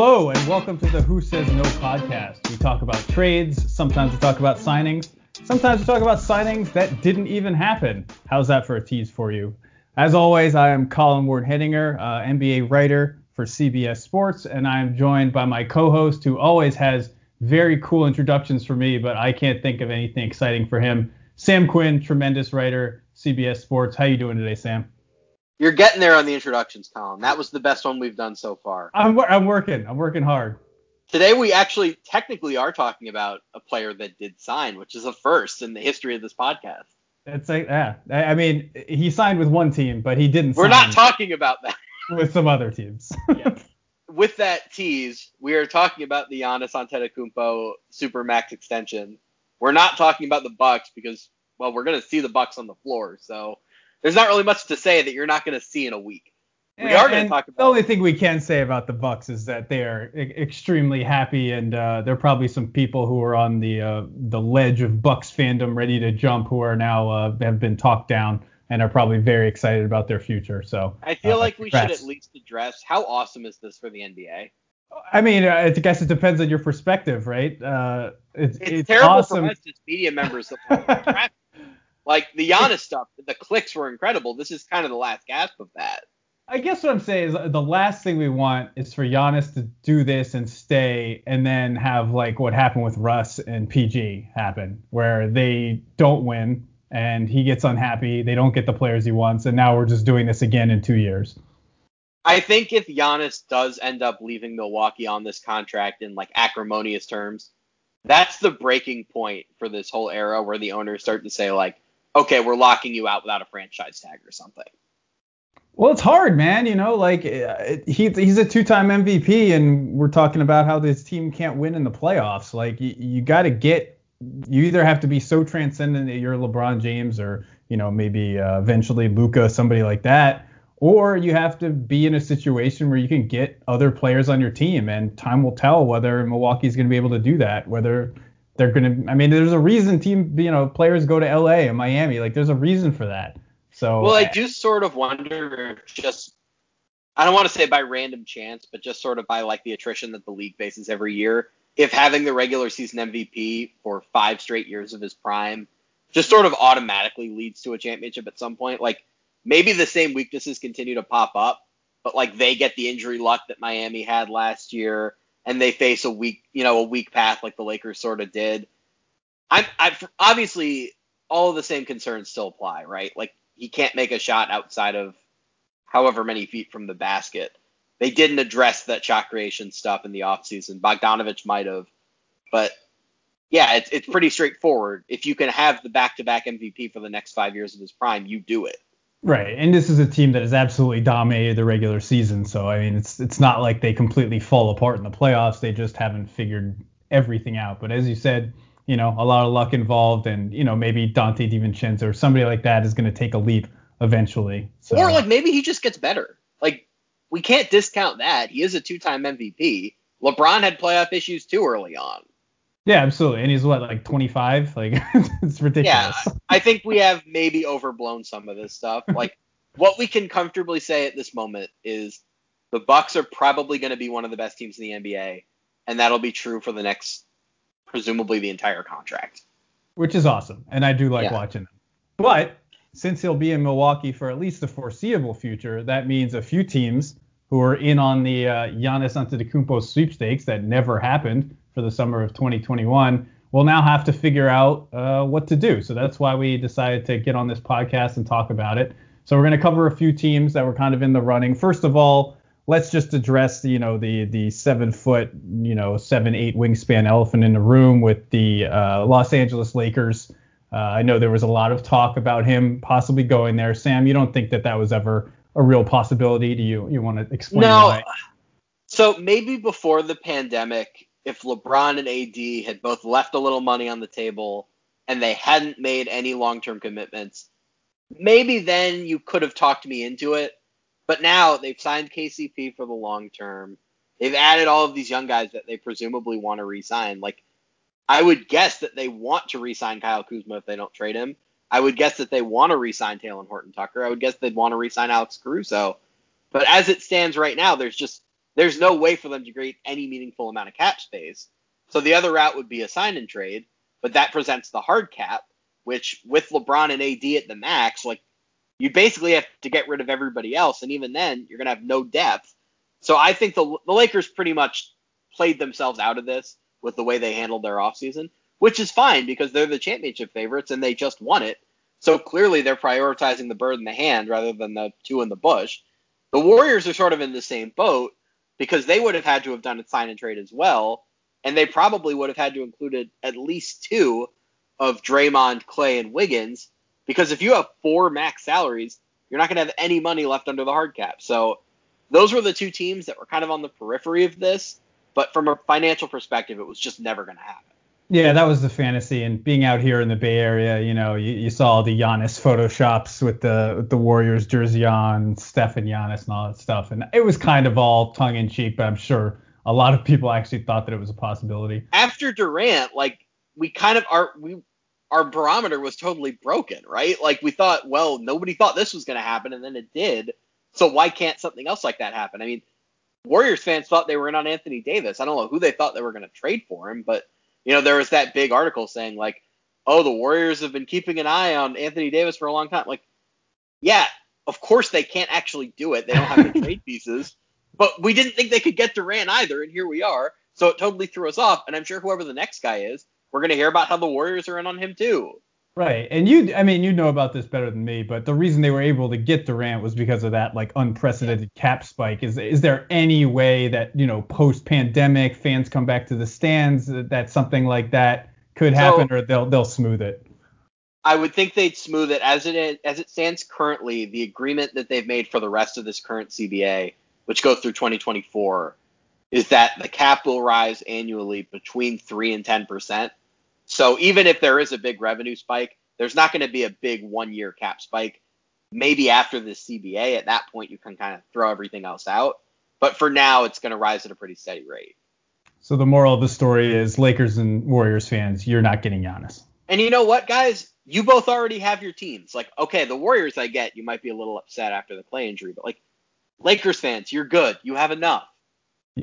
Hello, and welcome to the Who Says No podcast. We talk about trades, sometimes we talk about signings, sometimes we talk about signings that didn't even happen. How's that for a tease for you? As always, I am Colin Ward Henninger, uh, NBA writer for CBS Sports, and I am joined by my co host who always has very cool introductions for me, but I can't think of anything exciting for him. Sam Quinn, tremendous writer, CBS Sports. How you doing today, Sam? You're getting there on the introductions column. That was the best one we've done so far. I'm, I'm working. I'm working hard. Today we actually technically are talking about a player that did sign, which is a first in the history of this podcast. It's like yeah. I mean, he signed with one team, but he didn't. We're not talking about that. with some other teams. yeah. With that tease, we are talking about the Giannis Antetokounmpo super max extension. We're not talking about the Bucks because well, we're gonna see the Bucks on the floor, so there's not really much to say that you're not going to see in a week. We are going to talk about the only thing we can say about the Bucks is that they are e- extremely happy, and uh, there are probably some people who are on the uh, the ledge of Bucks fandom, ready to jump, who are now uh, have been talked down and are probably very excited about their future. So I feel uh, like we should at least address how awesome is this for the NBA. I mean, I guess it depends on your perspective, right? Uh, it's, it's, it's, terrible awesome. for us as media members. Like the Giannis stuff, the clicks were incredible. This is kind of the last gasp of that. I guess what I'm saying is the last thing we want is for Giannis to do this and stay, and then have like what happened with Russ and PG happen, where they don't win and he gets unhappy, they don't get the players he wants, and now we're just doing this again in two years. I think if Giannis does end up leaving Milwaukee on this contract in like acrimonious terms, that's the breaking point for this whole era where the owners start to say like, okay, we're locking you out without a franchise tag or something. Well, it's hard, man. You know, like he, he's a two-time MVP, and we're talking about how this team can't win in the playoffs. Like you, you got to get, you either have to be so transcendent that you're LeBron James, or you know maybe uh, eventually Luka, somebody like that, or you have to be in a situation where you can get other players on your team, and time will tell whether Milwaukee's going to be able to do that. Whether they're to. I mean, there's a reason team, you know, players go to LA and Miami. Like, there's a reason for that. So. Well, I do sort of wonder just. I don't want to say by random chance, but just sort of by like the attrition that the league faces every year. If having the regular season MVP for five straight years of his prime just sort of automatically leads to a championship at some point, like maybe the same weaknesses continue to pop up, but like they get the injury luck that Miami had last year and they face a weak, you know, a weak path like the Lakers sort of did. I'm, I obviously all the same concerns still apply, right? Like he can't make a shot outside of however many feet from the basket. They didn't address that shot creation stuff in the offseason. Bogdanovich might have, but yeah, it's it's pretty straightforward. If you can have the back-to-back MVP for the next five years of his prime, you do it. Right, and this is a team that has absolutely dominated the regular season. So I mean, it's it's not like they completely fall apart in the playoffs. They just haven't figured everything out. But as you said, you know, a lot of luck involved, and you know, maybe Donte DiVincenzo or somebody like that is going to take a leap eventually. So. Or like maybe he just gets better. Like we can't discount that. He is a two-time MVP. LeBron had playoff issues too early on. Yeah, absolutely. And he's what, like 25? Like it's ridiculous. Yeah, I think we have maybe overblown some of this stuff. Like what we can comfortably say at this moment is the Bucks are probably going to be one of the best teams in the NBA, and that'll be true for the next, presumably the entire contract. Which is awesome, and I do like yeah. watching them. But since he'll be in Milwaukee for at least the foreseeable future, that means a few teams who are in on the uh, Giannis Antetokounmpo sweepstakes that never happened for the summer of 2021, we'll now have to figure out uh, what to do. So that's why we decided to get on this podcast and talk about it. So we're going to cover a few teams that were kind of in the running. First of all, let's just address you know the the seven foot you know seven eight wingspan elephant in the room with the uh, Los Angeles Lakers. Uh, I know there was a lot of talk about him possibly going there. Sam, you don't think that that was ever a real possibility? Do you you want to explain? No. Why? So maybe before the pandemic, if LeBron and AD had both left a little money on the table and they hadn't made any long term commitments, maybe then you could have talked me into it. But now they've signed KCP for the long term. They've added all of these young guys that they presumably want to re sign. Like, I would guess that they want to re sign Kyle Kuzma if they don't trade him. I would guess that they want to re sign Horton Tucker. I would guess they'd want to re sign Alex Caruso. But as it stands right now, there's just there's no way for them to create any meaningful amount of cap space. So the other route would be a sign and trade, but that presents the hard cap, which with LeBron and AD at the max, like you basically have to get rid of everybody else, and even then you're gonna have no depth. So I think the the Lakers pretty much played themselves out of this with the way they handled their offseason, which is fine because they're the championship favorites and they just won it. So clearly they're prioritizing the bird in the hand rather than the two in the bush. The Warriors are sort of in the same boat because they would have had to have done a sign and trade as well, and they probably would have had to include at least two of Draymond, Clay, and Wiggins because if you have four max salaries, you're not going to have any money left under the hard cap. So those were the two teams that were kind of on the periphery of this, but from a financial perspective, it was just never going to happen. Yeah, that was the fantasy. And being out here in the Bay Area, you know, you, you saw all the Giannis photoshops with the with the Warriors jersey on, Steph and Giannis and all that stuff. And it was kind of all tongue in cheek, but I'm sure a lot of people actually thought that it was a possibility. After Durant, like we kind of our we our barometer was totally broken, right? Like we thought, well, nobody thought this was going to happen, and then it did. So why can't something else like that happen? I mean, Warriors fans thought they were in on Anthony Davis. I don't know who they thought they were going to trade for him, but you know, there was that big article saying like, "Oh, the Warriors have been keeping an eye on Anthony Davis for a long time." Like, yeah, of course they can't actually do it. They don't have the trade pieces. But we didn't think they could get Durant either, and here we are. So it totally threw us off. And I'm sure whoever the next guy is, we're going to hear about how the Warriors are in on him too. Right. And you, I mean, you know about this better than me, but the reason they were able to get Durant was because of that like unprecedented cap spike. Is is there any way that you know post pandemic fans come back to the stands uh, that something like that could happen, so, or they'll they'll smooth it? I would think they'd smooth it as it as it stands currently. The agreement that they've made for the rest of this current CBA, which goes through 2024, is that the cap will rise annually between three and ten percent so even if there is a big revenue spike, there's not going to be a big one year cap spike. Maybe after the CBA, at that point, you can kind of throw everything else out. But for now, it's going to rise at a pretty steady rate. So the moral of the story is Lakers and Warriors fans, you're not getting Giannis. And you know what, guys? You both already have your teams. Like, okay, the Warriors, I get. You might be a little upset after the Clay injury, but like, Lakers fans, you're good. You have enough.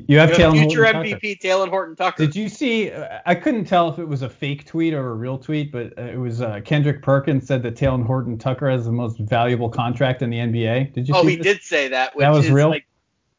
You have, you future MVP Talen Horton Tucker. Did you see? I couldn't tell if it was a fake tweet or a real tweet, but it was uh, Kendrick Perkins said that Talen Horton Tucker has the most valuable contract in the NBA. Did you? Oh, he this? did say that. that was real. Like,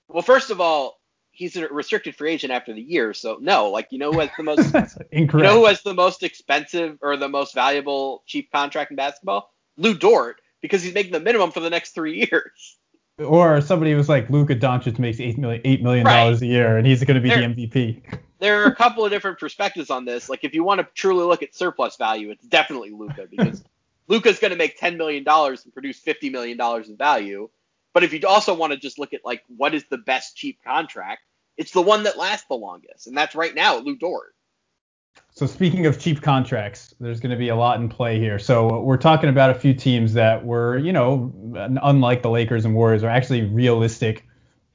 well, first of all, he's a restricted free agent after the year, so no. Like, you know who has the most? Incorrect. You know who has the most expensive or the most valuable cheap contract in basketball? Lu Dort, because he's making the minimum for the next three years or somebody was like Luka Doncic makes eight million eight million dollars right. a year and he's going to be there, the MVP. there are a couple of different perspectives on this. Like if you want to truly look at surplus value, it's definitely Luka because Luka's going to make ten million dollars and produce fifty million dollars in value. But if you also want to just look at like what is the best cheap contract, it's the one that lasts the longest, and that's right now Lu Dort. So speaking of cheap contracts, there's going to be a lot in play here. So we're talking about a few teams that were, you know, unlike the Lakers and Warriors, are actually realistic,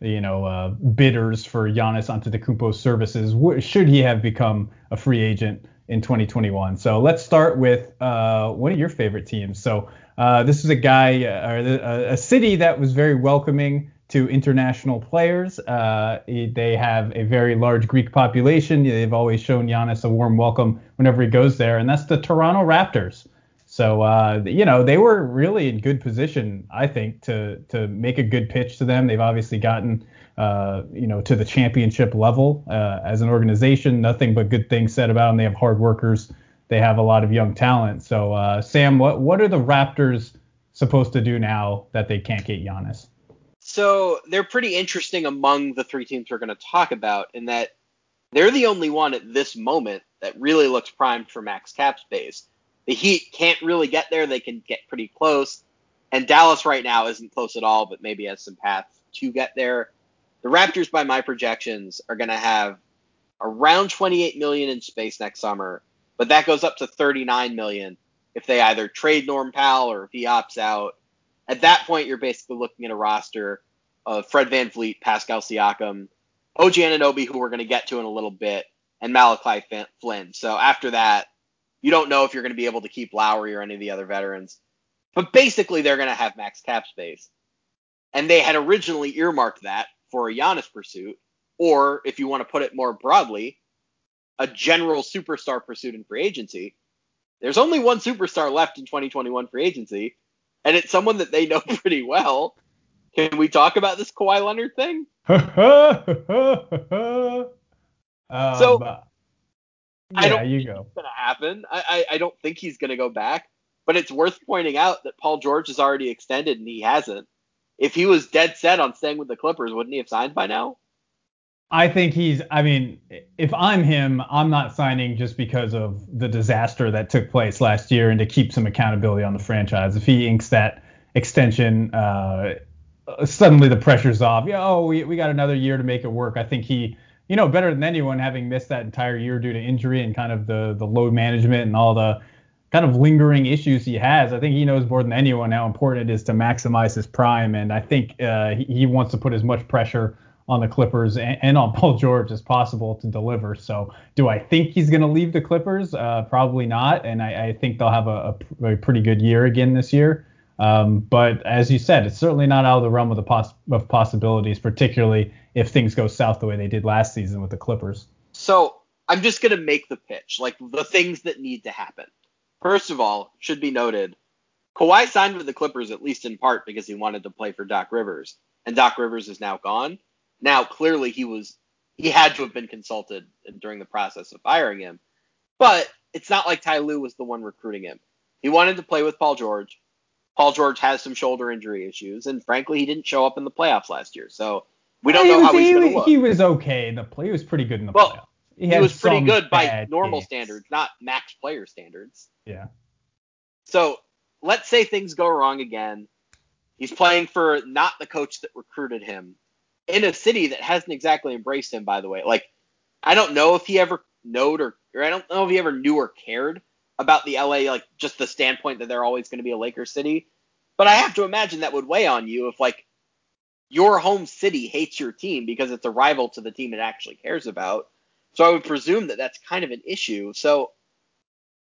you know, uh, bidders for Giannis Antetokounmpo's services. Should he have become a free agent in 2021? So let's start with uh, one of your favorite teams. So uh, this is a guy, uh, or a, a city that was very welcoming to international players. Uh, they have a very large Greek population. They've always shown Giannis a warm welcome whenever he goes there, and that's the Toronto Raptors. So uh, you know they were really in good position, I think, to to make a good pitch to them. They've obviously gotten uh, you know to the championship level uh, as an organization. Nothing but good things said about them. They have hard workers. They have a lot of young talent. So uh, Sam, what what are the Raptors supposed to do now that they can't get Giannis? So they're pretty interesting among the three teams we're going to talk about in that they're the only one at this moment that really looks primed for max cap space. The Heat can't really get there. They can get pretty close. And Dallas right now isn't close at all, but maybe has some paths to get there. The Raptors, by my projections, are going to have around 28 million in space next summer, but that goes up to 39 million if they either trade Norm Powell or if he opts out at that point, you're basically looking at a roster of Fred Van VanVleet, Pascal Siakam, OG Anunoby, who we're going to get to in a little bit, and Malachi Flynn. So after that, you don't know if you're going to be able to keep Lowry or any of the other veterans. But basically, they're going to have max cap space. And they had originally earmarked that for a Giannis pursuit. or if you want to put it more broadly, a general superstar pursuit in free agency. There's only one superstar left in 2021 free agency, and it's someone that they know pretty well. Can we talk about this Kawhi Leonard thing? um, So, yeah, I don't you think go. it's going to happen. I, I, I don't think he's going to go back, but it's worth pointing out that Paul George has already extended and he hasn't. If he was dead set on staying with the Clippers, wouldn't he have signed by now? I think he's. I mean, if I'm him, I'm not signing just because of the disaster that took place last year and to keep some accountability on the franchise. If he inks that extension, uh, suddenly the pressure's off. Yeah, oh, we, we got another year to make it work. I think he, you know, better than anyone, having missed that entire year due to injury and kind of the the load management and all the kind of lingering issues he has. I think he knows more than anyone how important it is to maximize his prime, and I think uh, he, he wants to put as much pressure on the Clippers and, and on Paul George as possible to deliver. So, do I think he's going to leave the Clippers? Uh, probably not, and I, I think they'll have a, a, a pretty good year again this year. Um, but as you said, it's certainly not out of the realm of the poss- of possibilities, particularly if things go south the way they did last season with the Clippers. So I'm just going to make the pitch, like the things that need to happen. First of all, should be noted, Kawhi signed with the Clippers at least in part because he wanted to play for Doc Rivers, and Doc Rivers is now gone. Now clearly he was he had to have been consulted during the process of firing him, but it's not like Ty Lue was the one recruiting him. He wanted to play with Paul George. Paul George has some shoulder injury issues, and frankly, he didn't show up in the playoffs last year, so we don't He know was- how he's going to look. He was okay in the play. He was pretty good in the Well, playoffs. he had was pretty good by normal games. standards, not max player standards. Yeah. So let's say things go wrong again. He's playing for not the coach that recruited him in a city that hasn't exactly embraced him, by the way. Like, I don't know if he ever knowed or, or I don't know if he ever knew or cared about the LA, like just the standpoint that they're always going to be a Lakers city. But I have to imagine that would weigh on you if like your home city hates your team because it's a rival to the team it actually cares about. So I would presume that that's kind of an issue. So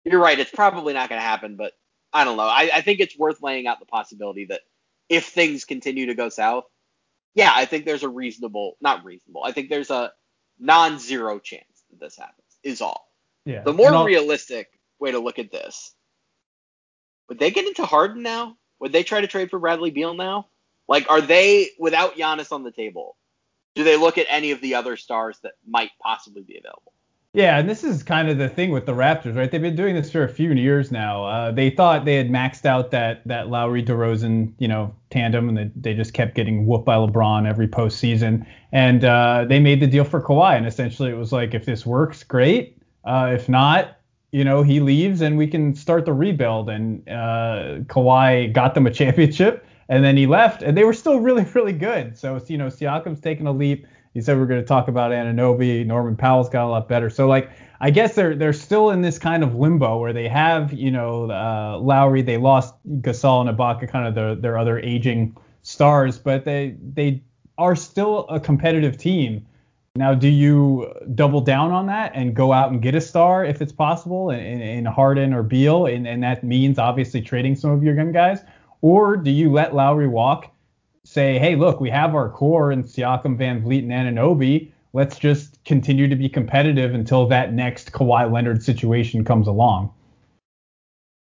you're right, it's probably not going to happen, but I don't know. I, I think it's worth laying out the possibility that if things continue to go south, yeah, I think there's a reasonable, not reasonable, I think there's a non zero chance that this happens, is all. Yeah. The more realistic way to look at this, would they get into Harden now? Would they try to trade for Bradley Beal now? Like, are they, without Giannis on the table, do they look at any of the other stars that might possibly be available? Yeah, and this is kind of the thing with the Raptors, right? They've been doing this for a few years now. Uh, they thought they had maxed out that that Lowry DeRozan, you know, tandem, and they, they just kept getting whooped by LeBron every postseason. And uh, they made the deal for Kawhi, and essentially it was like, if this works, great. Uh, if not, you know, he leaves and we can start the rebuild. And uh, Kawhi got them a championship, and then he left, and they were still really, really good. So you know, Siakam's taking a leap. He said we're going to talk about Anunoby. Norman Powell's got a lot better. So like, I guess they're they're still in this kind of limbo where they have you know uh, Lowry. They lost Gasol and Ibaka, kind of their their other aging stars, but they they are still a competitive team. Now, do you double down on that and go out and get a star if it's possible in, in, in Harden or Beal, and, and that means obviously trading some of your young guys, or do you let Lowry walk? Say, hey, look, we have our core in Siakam, VanVleet, and Anunoby. Let's just continue to be competitive until that next Kawhi Leonard situation comes along.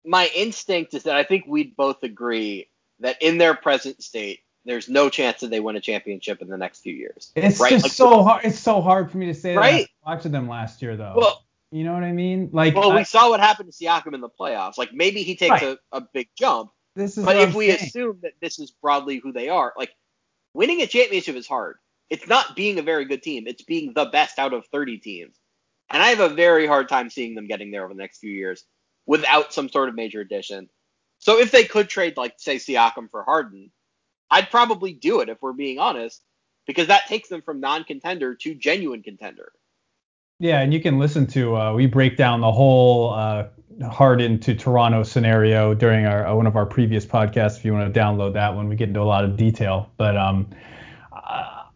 My instinct is that I think we'd both agree that in their present state, there's no chance that they win a championship in the next few years. It's right? just Like, so hard. It's so hard for me to say that Right. after watching them last year, though. Well, you know what I mean? Like, well, I- we saw what happened to Siakam in the playoffs. Like maybe he takes Right. a, a big jump, this is but if I'm we saying. assume that this is broadly who they are, like winning a championship is hard. It's not being a very good team. It's being the best out of 30 teams. And I have a very hard time seeing them getting there over the next few years without some sort of major addition. So if they could trade, like, say, Siakam for Harden, I'd probably do it if we're being honest, because that takes them from non contender to genuine contender. Yeah, and you can listen to uh, we break down the whole uh, Harden to Toronto scenario during our one of our previous podcasts. If you want to download that one, we get into a lot of detail. But um,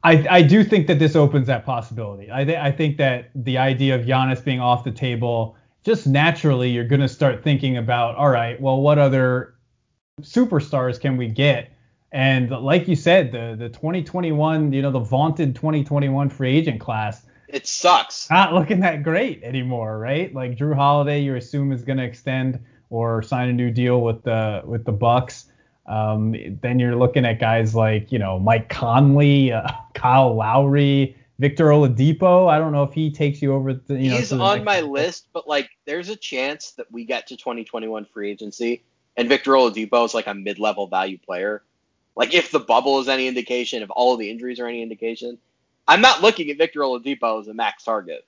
I I do think that this opens that possibility. I th- I think that the idea of Giannis being off the table, just naturally, you're going to start thinking about all right, well, what other superstars can we get And like you said, the the 2021, you know, the vaunted 2021 free agent class. It sucks. Not looking that great anymore, right? Like Jrue Holiday, you assume is going to extend or sign a new deal with the with the Bucks. Um, then you're looking at guys like you know Mike Conley, uh, Kyle Lowry, Victor Oladipo. I don't know if he takes you over. The, you He's know, on my list, but like there's a chance that we get to 2021 free agency and Victor Oladipo is like a mid-level value player. Like if the bubble is any indication, if all of the injuries are any indication, I'm not looking at Victor Oladipo as a max target.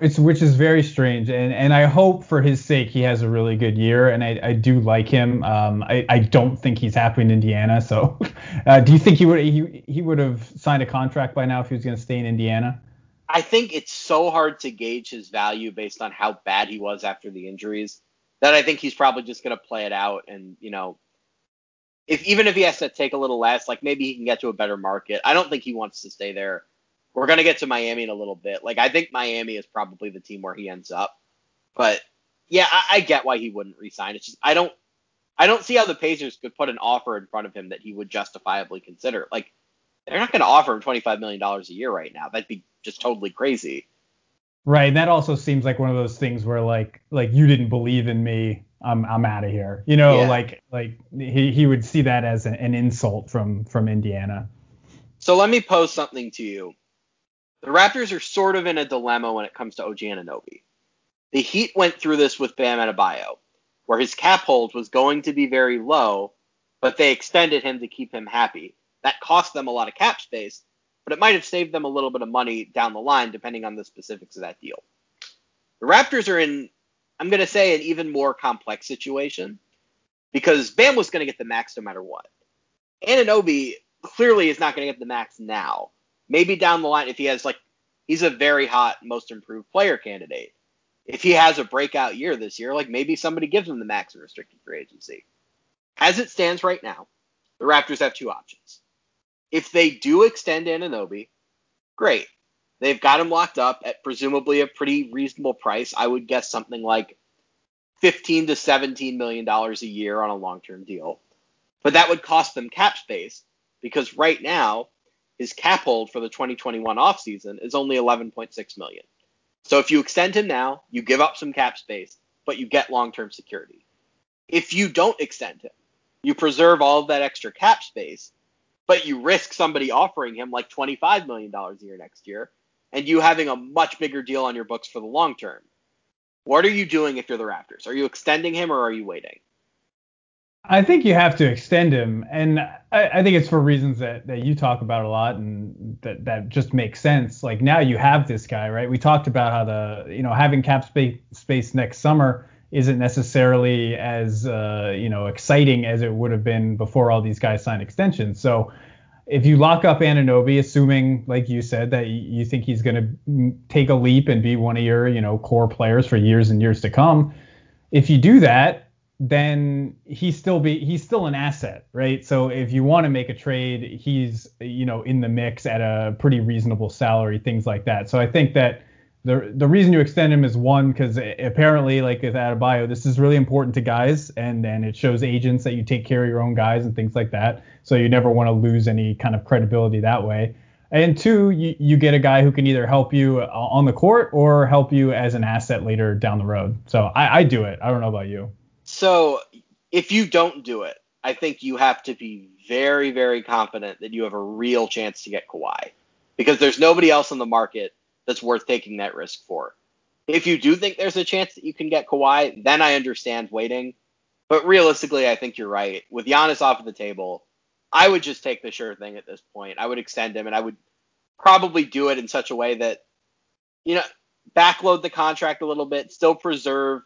It's which is very strange, and and I hope for his sake he has a really good year, and I, I do like him. Um, I, I don't think he's happy in Indiana. So, uh, do you think he would he he would have signed a contract by now if he was going to stay in Indiana? I think it's so hard to gauge his value based on how bad he was after the injuries that I think he's probably just going to play it out and you know if even if he has to take a little less, like maybe he can get to a better market. I don't think he wants to stay there. We're gonna get to Miami in a little bit. Like I think Miami is probably the team where he ends up. But yeah, I, I get why he wouldn't resign. It's just I don't I don't see how the Pacers could put an offer in front of him that he would justifiably consider. Like they're not gonna offer him twenty five million dollars a year right now. That'd be just totally crazy. Right. And that also seems like one of those things where like like you didn't believe in me I'm I'm out of here. You know, yeah. like like he, he would see that as an, an insult from from Indiana. So let me pose something to you. The Raptors are sort of in a dilemma when it comes to OG Anunoby. The Heat went through this with Bam Adebayo, where his cap hold was going to be very low, but they extended him to keep him happy. That cost them a lot of cap space, but it might have saved them a little bit of money down the line, depending on the specifics of that deal. The Raptors are in I'm going to say an even more complex situation because Bam was going to get the max no matter what. Anunoby clearly is not going to get the max now. Maybe down the line, if he has like, he's a very hot most improved player candidate. If he has a breakout year this year, like maybe somebody gives him the max in restricted free agency. As it stands right now, the Raptors have two options. If they do extend Anunoby, great. They've got him locked up at presumably a pretty reasonable price. I would guess something like 15 to 17 million dollars a year on a long-term deal. But that would cost them cap space because right now his cap hold for the 2021 offseason is only 11.6 million. So if you extend him now, you give up some cap space, but you get long-term security. If you don't extend him, you preserve all of that extra cap space, but you risk somebody offering him like $25 million a year next year, and you having a much bigger deal on your books for the long term. What are you doing if you're the Raptors? Are you extending him or are you waiting? I think you have to extend him, and I, I, think it's for reasons that, that you talk about a lot, and that that just makes sense. Like now you have this guy, right? We talked about how the you know having cap space space next summer isn't necessarily as uh, you know exciting as it would have been before all these guys signed extensions. So if you lock up Anunoby, assuming, like you said, that you think he's going to take a leap and be one of your, you know, core players for years and years to come, if you do that, then he's still be he's still an asset, right? So if you want to make a trade, he's you know in the mix at a pretty reasonable salary, things like that. So I think that the the reason you extend him is one because apparently like with Adebayo, this is really important to guys, and then it shows agents that you take care of your own guys and things like that. So you never want to lose any kind of credibility that way. And two, you, you get a guy who can either help you uh, on the court or help you as an asset later down the road. So I, I do it. I don't know about you. So if you don't do it, I think you have to be very, very confident that you have a real chance to get Kawhi because there's nobody else in the market that's worth taking that risk for. If you do think there's a chance that you can get Kawhi, then I understand waiting. But realistically, I think you're right. With Giannis off of the table, I would just take the sure thing at this point. I would extend him, and I would probably do it in such a way that, you know, backload the contract a little bit, still preserve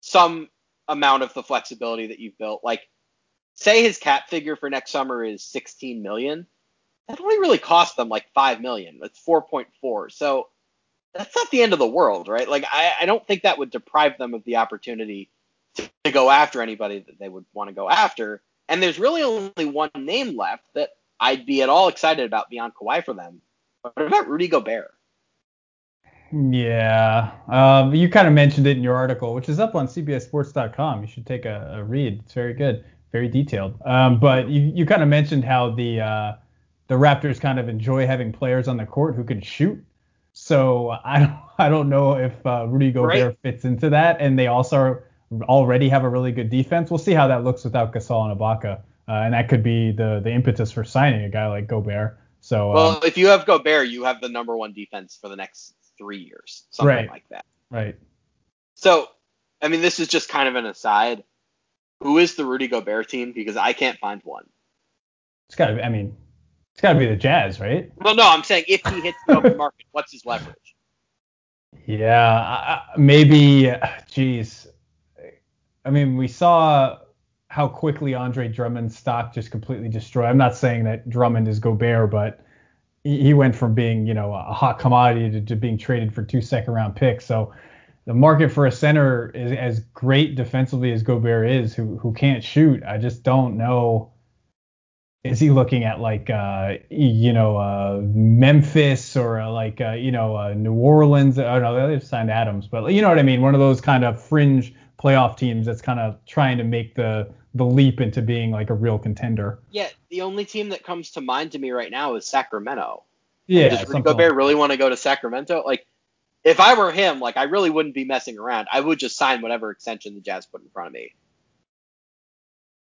some amount of the flexibility that you've built. Like, say his cap figure for next summer is 16 million that only really cost them like five million. That's 4.4. So that's not the end of the world, right? Like I, I don't think that would deprive them of the opportunity to, to go after anybody that they would want to go after. And there's really only one name left that I'd be at all excited about beyond Kawhi for them. What about Rudy Gobert? Yeah, um, you kind of mentioned it in your article, which is up on CBSSports.com. You should take a, a read. It's very good. very detailed. Um, but you, you kind of mentioned how the uh, the Raptors kind of enjoy having players on the court who can shoot. So I don't I don't know if uh, Rudy Gobert right. fits into that, and they also already have a really good defense. We'll see how that looks without Gasol and Ibaka, uh, and that could be the the impetus for signing a guy like Gobert. So well, um, if you have Gobert, you have the number one defense for the next three years, something right, like that. Right. So, I mean, this is just kind of an aside. Who is the Rudy Gobert team? Because I can't find one. It's got to be. I mean, it's got to be the Jazz, right? Well, no, I'm saying if he hits the open market, what's his leverage? Yeah, maybe. Geez, I mean, we saw how quickly Andre Drummond's stock just completely destroyed. I'm not saying that Drummond is Gobert, but he went from being, you know, a hot commodity to, to being traded for two second round picks. So the market for a center is as great defensively as Gobert is, who who can't shoot. I just don't know. Is he looking at like uh, you know uh, Memphis or uh, like uh, you know uh, New Orleans? I don't know. They've signed Adams, but you know what I mean. One of those kind of fringe playoff teams that's kind of trying to make the the leap into being like a real contender. Yeah, the only team that comes to mind to me right now is Sacramento. Yeah, does Rudy Gobert like really want to go to Sacramento? Like, if I were him, like I really wouldn't be messing around. I would just sign whatever extension the Jazz put in front of me.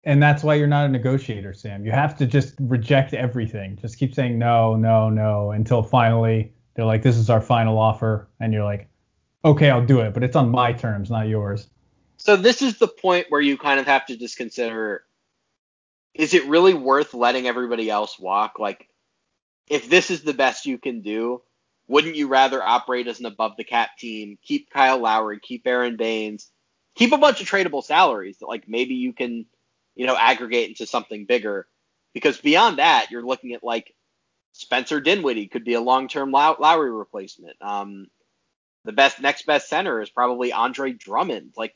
And that's why you're not a negotiator, Sam. You have to just reject everything. Just keep saying no, no, no until finally they're like, this is our final offer, and you're like, okay, I'll do it, but it's on my terms, not yours. So this is the point where you kind of have to just consider is it really worth letting everybody else walk? Like if this is the best you can do, wouldn't you rather operate as an above the cap team, keep Kyle Lowry, keep Aron Baynes, keep a bunch of tradable salaries that like maybe you can, you know, aggregate into something bigger? Because beyond that, you're looking at like Spencer Dinwiddie could be a long-term Lowry replacement. Um, the best next best center is probably Andre Drummond. Like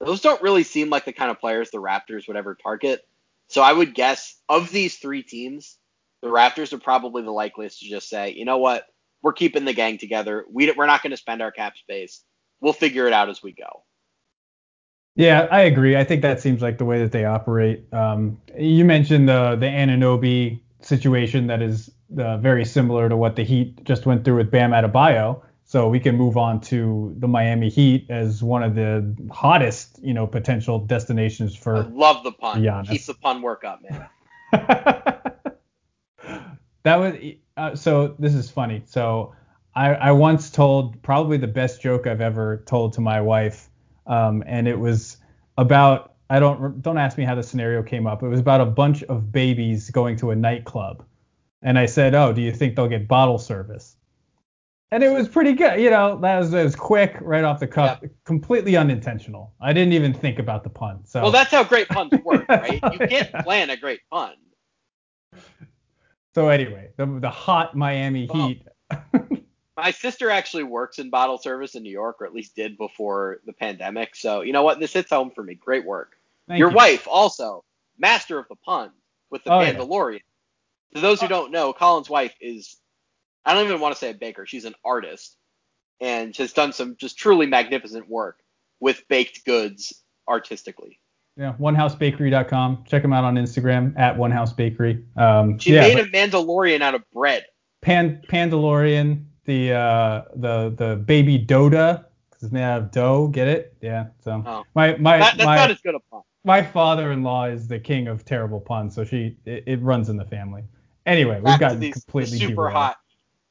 those don't really seem like the kind of players the Raptors would ever target. So I would guess of these three teams, the Raptors are probably the likeliest to just say, you know what, we're keeping the gang together. We, we're not going to spend our cap space. We'll figure it out as we go. Yeah, I agree. I think that seems like the way that they operate. Um, you mentioned the the Anunoby situation that is uh, very similar to what the Heat just went through with Bam Adebayo. So we can move on to the Miami Heat as one of the hottest, you know, potential destinations for. I love the pun. Giannis. Keep the pun work up, man. that was uh, so. This is funny. So I, I once told probably the best joke I've ever told to my wife, um, and it was about I don't don't ask me how the scenario came up. It was about a bunch of babies going to a nightclub, and I said, "Oh, do you think they'll get bottle service?" and it was pretty good. You know, that was, was quick, right off the cuff, yep. completely unintentional. I didn't even think about the pun. So well, that's how great puns work, right? You can't plan a great pun. So anyway, the the hot Miami Heat. my sister actually works in bottle service in New York, or at least did before the pandemic. So you know what? This hits home for me. Great work. Thank Your you. wife also master of the pun with the oh, Mandalorian. Yeah. To those who don't know, Colin's wife is I don't even want to say a baker. She's an artist and has done some just truly magnificent work with baked goods artistically. Yeah, onehousebakery.com. Check them out on Instagram at onehousebakery. Um, she yeah, made a Mandalorian out of bread. Pan Pandalorian, the uh, the the baby Doda, because it's made out of dough. Get it? Yeah. So oh. my my that, that's my, not as good a pun. My father-in-law is the king of terrible puns, so she it, it runs in the family. Anyway, we've gotten completely super derailed. hot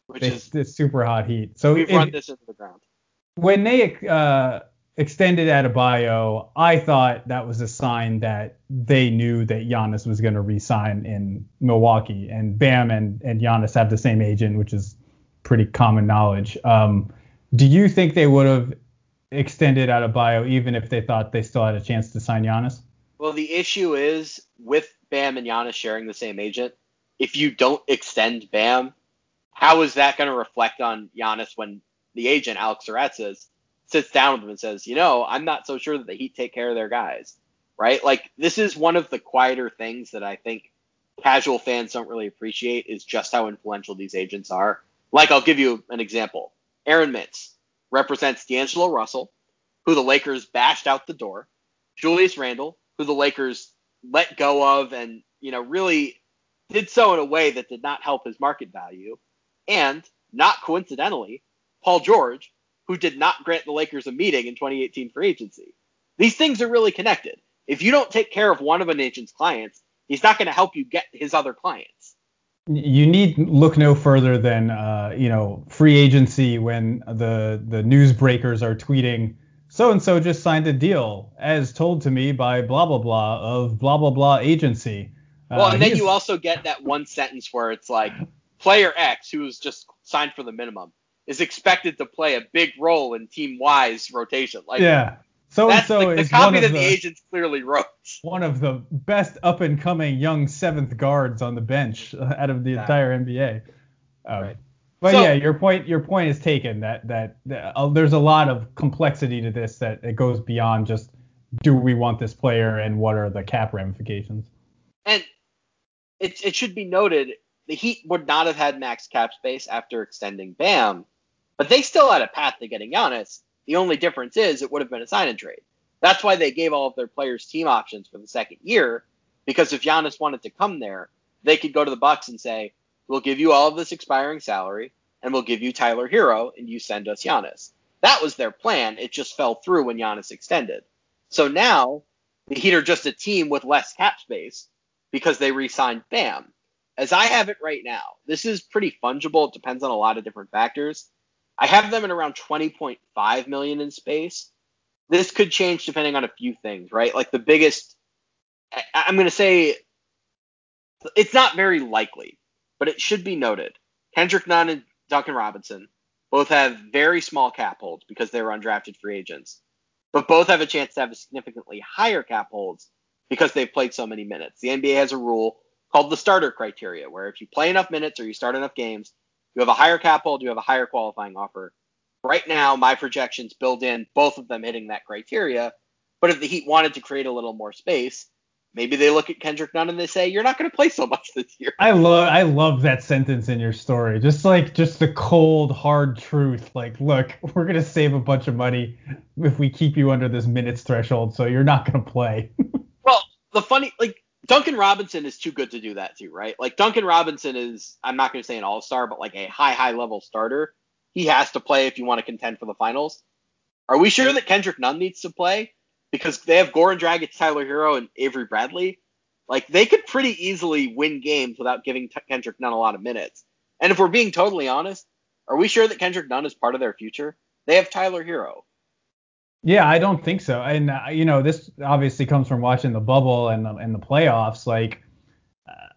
which they, is this super hot heat. So we've run this into the ground. When they uh, extended Adebayo, I thought that was a sign that they knew that Giannis was going to resign in Milwaukee, and Bam and and Giannis have the same agent, which is pretty common knowledge. Um, do you think they would have extended Adebayo even if they thought they still had a chance to sign Giannis? Well, the issue is with Bam and Giannis sharing the same agent. If you don't extend Bam, how is that going to reflect on Giannis when the agent Alex Saratsis sits down with him and says, you know, I'm not so sure that the Heat take care of their guys, right? Like this is one of the quieter things that I think casual fans don't really appreciate is just how influential these agents are. Like I'll give you an example. Aaron Mintz represents D'Angelo Russell, who the Lakers bashed out the door. Julius Randle, who the Lakers let go of and, you know, really did so in a way that did not help his market value. And not coincidentally, Paul George, who did not grant the Lakers a meeting in 2018 free agency. These things are really connected. If you don't take care of one of an agent's clients, he's not going to help you get his other clients. You need look no further than uh, you know free agency when the the newsbreakers are tweeting so and so just signed a deal as told to me by blah blah blah of blah blah blah agency. Uh, well, and then you also get that one sentence where it's like player X who's just signed for the minimum is expected to play a big role in Team Y's rotation. Like yeah, so and so is the copy that the, the, agents clearly wrote. One of the best up and coming young seventh guards on the bench out of the yeah. entire NBA. Um, right. But so, yeah, your point your point is taken. That that, that uh, there's a lot of complexity to this that it goes beyond just do we want this player and what are the cap ramifications. And it it should be noted the Heat would not have had max cap space after extending Bam, but they still had a path to getting Giannis the only difference is it would have been a sign and trade. That's why they gave all of their players team options for the second year, because if Giannis wanted to come there, they could go to the Bucks and say, "We'll give you all of this expiring salary, and we'll give you Tyler Herro, and you send us Giannis." That was their plan. It just fell through when Giannis extended. So now the Heat are just a team with less cap space because they re-signed Bam. As I have it right now, this is pretty fungible. It depends on a lot of different factors. I have them at around 20.5 million in space. This could change depending on a few things, right? Like the biggest, I, am going to say it's not very likely, but it should be noted. Kendrick Nunn and Duncan Robinson both have very small cap holds because they were undrafted free agents, but both have a chance to have a significantly higher cap holds because they've played so many minutes. The NBA has a rule called the starter criteria, where if you play enough minutes or you start enough games, you have a higher cap hold, you have a higher qualifying offer. Right now, my projections build in both of them hitting that criteria. But if the Heat wanted to create a little more space, maybe they look at Kendrick Nunn and they say, "You're not going to play so much this year." I love I love that sentence in your story. Just like just the cold hard truth. Like, look, we're going to save a bunch of money if we keep you under this minutes threshold, so you're not going to play. well, the funny like Duncan Robinson is too good to do that too, right? Like Duncan Robinson is, I'm not going to say an all star, but like a high, high level starter. He has to play if you want to contend for the finals. Are we sure that Kendrick Nunn needs to play? Because they have Goran Dragic, Tyler Herro, and Avery Bradley. Like they could pretty easily win games without giving Kendrick Nunn a lot of minutes. And if we're being totally honest, are we sure that Kendrick Nunn is part of their future? They have Tyler Herro. Yeah, I don't think so. And uh, you know, this obviously comes from watching the bubble and the, and the playoffs. Like,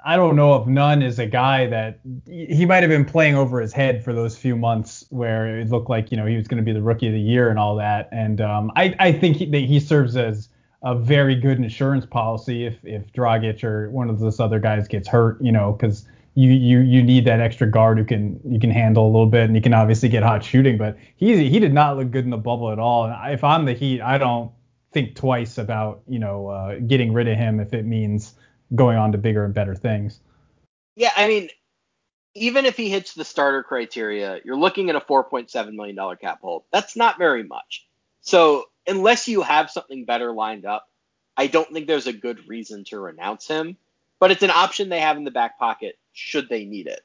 I don't know if Nunn is a guy that he might have been playing over his head for those few months where it looked like you know he was going to be the rookie of the year and all that. And um, I I think he, that he serves as a very good insurance policy if if Dragic or one of those other guys gets hurt, you know, because you you you need that extra guard who can you can handle a little bit and you can obviously get hot shooting. But he he did not look good in the bubble at all. And if I'm the Heat, I don't think twice about you know uh, getting rid of him if it means going on to bigger and better things. Yeah, I mean, even if he hits the starter criteria, you're looking at a 4.7 million dollar cap hold. That's not very much. So unless you have something better lined up, I don't think there's a good reason to renounce him. But it's an option they have in the back pocket should they need it.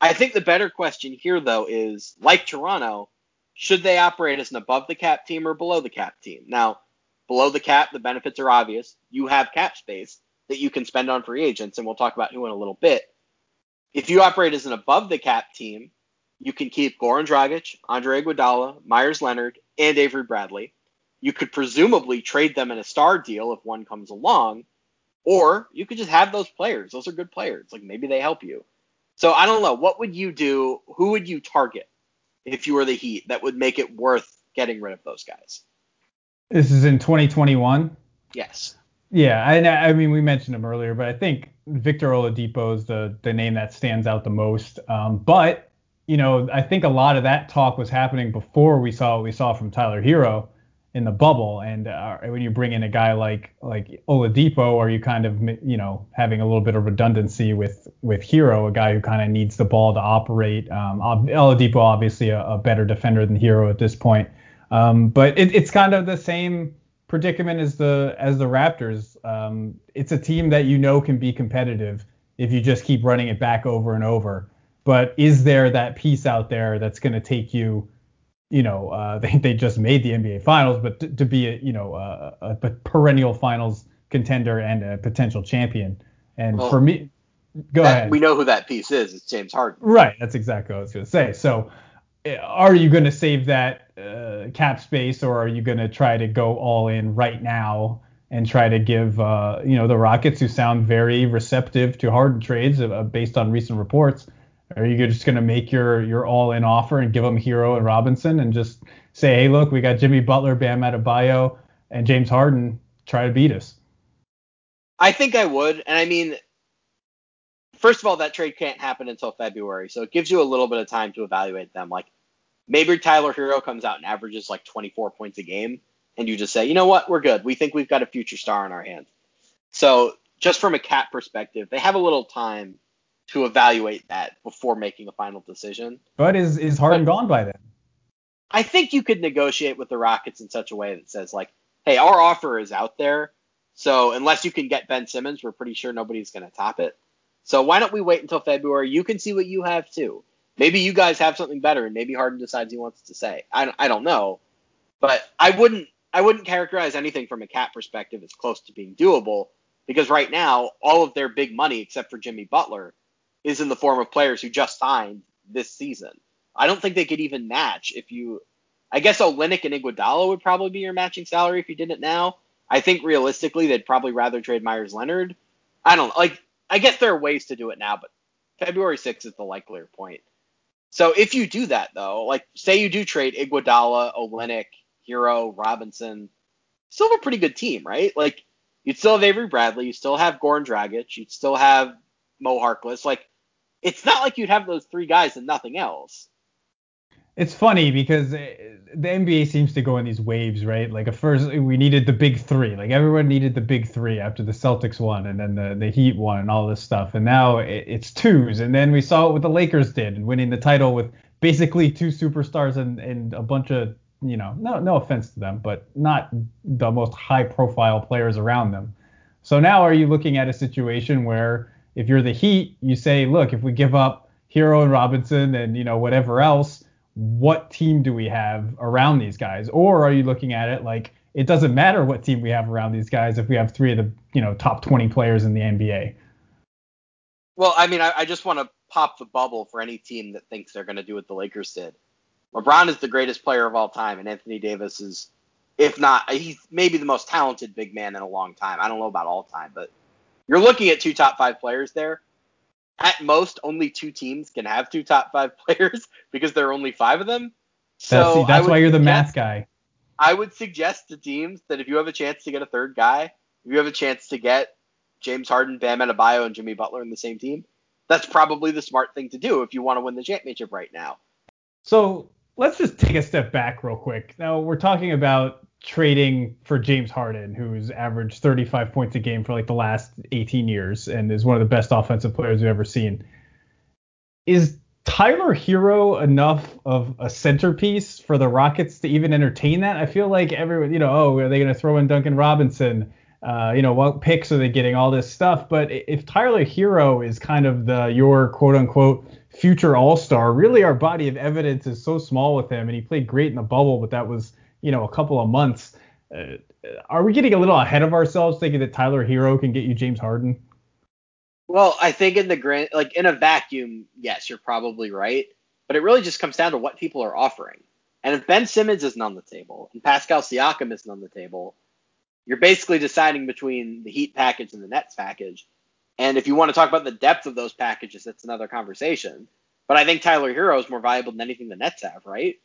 I think the better question here, though, is like Toronto, should they operate as an above the cap team or below the cap team? Now, below the cap, the benefits are obvious. You have cap space that you can spend on free agents, and we'll talk about who in a little bit. If you operate as an above the cap team, you can keep Goran Dragic, Andre Iguodala, Meyers Leonard, and Avery Bradley. You could presumably trade them in a star deal if one comes along, or you could just have those players. Those are good players. Like maybe they help you. So I don't know. What would you do? Who would you target if you were the Heat that would make it worth getting rid of those guys? This is in 2021. Yes. Yeah, I, I mean we mentioned him earlier, but I think Victor Oladipo is the the name that stands out the most. Um, but you know, I think a lot of that talk was happening before we saw what we saw from Tyler Herro in the bubble. And uh, when you bring in a guy like like Oladipo, are you kind of you know having a little bit of redundancy with with Herro, a guy who kind of needs the ball to operate. Um, Oladipo obviously a, a, better defender than Herro at this point, um, but it, it's kind of the same predicament as the as the Raptors. Um, it's a team that you know can be competitive if you just keep running it back over and over. But is there that piece out there that's going to take you? You know, uh, they they just made the NBA Finals, but to, to be a you know a, a, perennial Finals contender and a potential champion. And well, for me, go that, ahead. We know who that piece is. It's James Harden. Right. That's exactly what I was going to say. So, eh, are you going to save that uh, cap space, or are you going to try to go all in right now and try to give uh, you know the Rockets, who sound very receptive to Harden trades uh, based on recent reports, are you just going to make your your all in offer and give them Herro and Robinson and just say, hey, look, we got Jimmy Butler, Bam Adebayo, and James Harden. Try to beat us. I think I would, and I mean, first of all, that trade can't happen until February, so it gives you a little bit of time to evaluate them. Like maybe Tyler Herro comes out and averages like 24 points a game, and you just say, you know what, we're good. We think we've got a future star in our hands. So just from a cap perspective, they have a little time to evaluate that before making a final decision. But is is Harden but, gone by then? I think you could negotiate with the Rockets in such a way that says like, hey, our offer is out there. So unless you can get Ben Simmons, we're pretty sure nobody's going to top it. So why don't we wait until February? You can see what you have too. Maybe you guys have something better, and maybe Harden decides he wants to say. I, I don't know, but I wouldn't I wouldn't characterize anything from a cap perspective as close to being doable because right now all of their big money, except for Jimmy Butler, is in the form of players who just signed this season. I don't think they could even match if you. I guess Olynyk and Iguodala would probably be your matching salary if you did it now. I think realistically they'd probably rather trade Meyers Leonard. I don't like. I guess there are ways to do it now, but February 6th is the likelier point. So if you do that though, like say you do trade Iguodala, Olynyk, Herro, Robinson, still have a pretty good team, right? Like you'd still have Avery Bradley, you still have Goran Dragic, you'd still have Mo Harkless. Like it's not like you'd have those three guys and nothing else it's funny because eh, the NBA seems to go in these waves, right? Like at first eh, we needed the big three, like everyone needed the big three after the Celtics won and then the, the Heat won and all this stuff, and now it's twos, and then we saw what the Lakers did and winning the title with basically two superstars and, and a bunch of you know no no offense to them, but not the most high profile players around them. So now are you looking at a situation where if you're the Heat, you say, look, if we give up Herro and Robinson and you know whatever else what team do we have around these guys? Or are you looking at it like it doesn't matter what team we have around these guys if we have three of the you know top 20 players in the NBA? Well, I mean, I, I just want to pop the bubble for any team that thinks they're going to do what the Lakers did. LeBron is the greatest player of all time, and Anthony Davis is, if not, he's maybe the most talented big man in a long time. I don't know about all time, but you're looking at two top five players there at most only two teams can have two top five players because there are only five of them. So that's, that's why you're the suggest, math guy. I would suggest to teams that if you have a chance to get a third guy, if you have a chance to get James Harden, Bam Adebayo, and Jimmy Butler in the same team, that's probably the smart thing to do if you want to win the championship right now. So let's just take a step back real quick. Now we're talking about trading for James Harden, who's averaged 35 points a game for like the last 18 years and is one of the best offensive players we've ever seen. Is Tyler Herro enough of a centerpiece for the Rockets to even entertain that? I feel like everyone, you know, oh, are they going to throw in Duncan Robinson? Uh, you know, what picks are they getting? All this stuff. But if Tyler Herro is kind of the your quote unquote future All Star, really our body of evidence is so small with him, and he played great in the bubble, but that was you know a couple of months. Uh, are we getting a little ahead of ourselves thinking that Tyler Herro can get you James Harden? Well, I think in the grand, like in a vacuum, yes, you're probably right. But it really just comes down to what people are offering. And if Ben Simmons isn't on the table and Pascal Siakam isn't on the table, you're basically deciding between the Heat package and the Nets package. And if you want to talk about the depth of those packages, that's another conversation. But I think Tyler Herro is more valuable than anything the Nets have, right?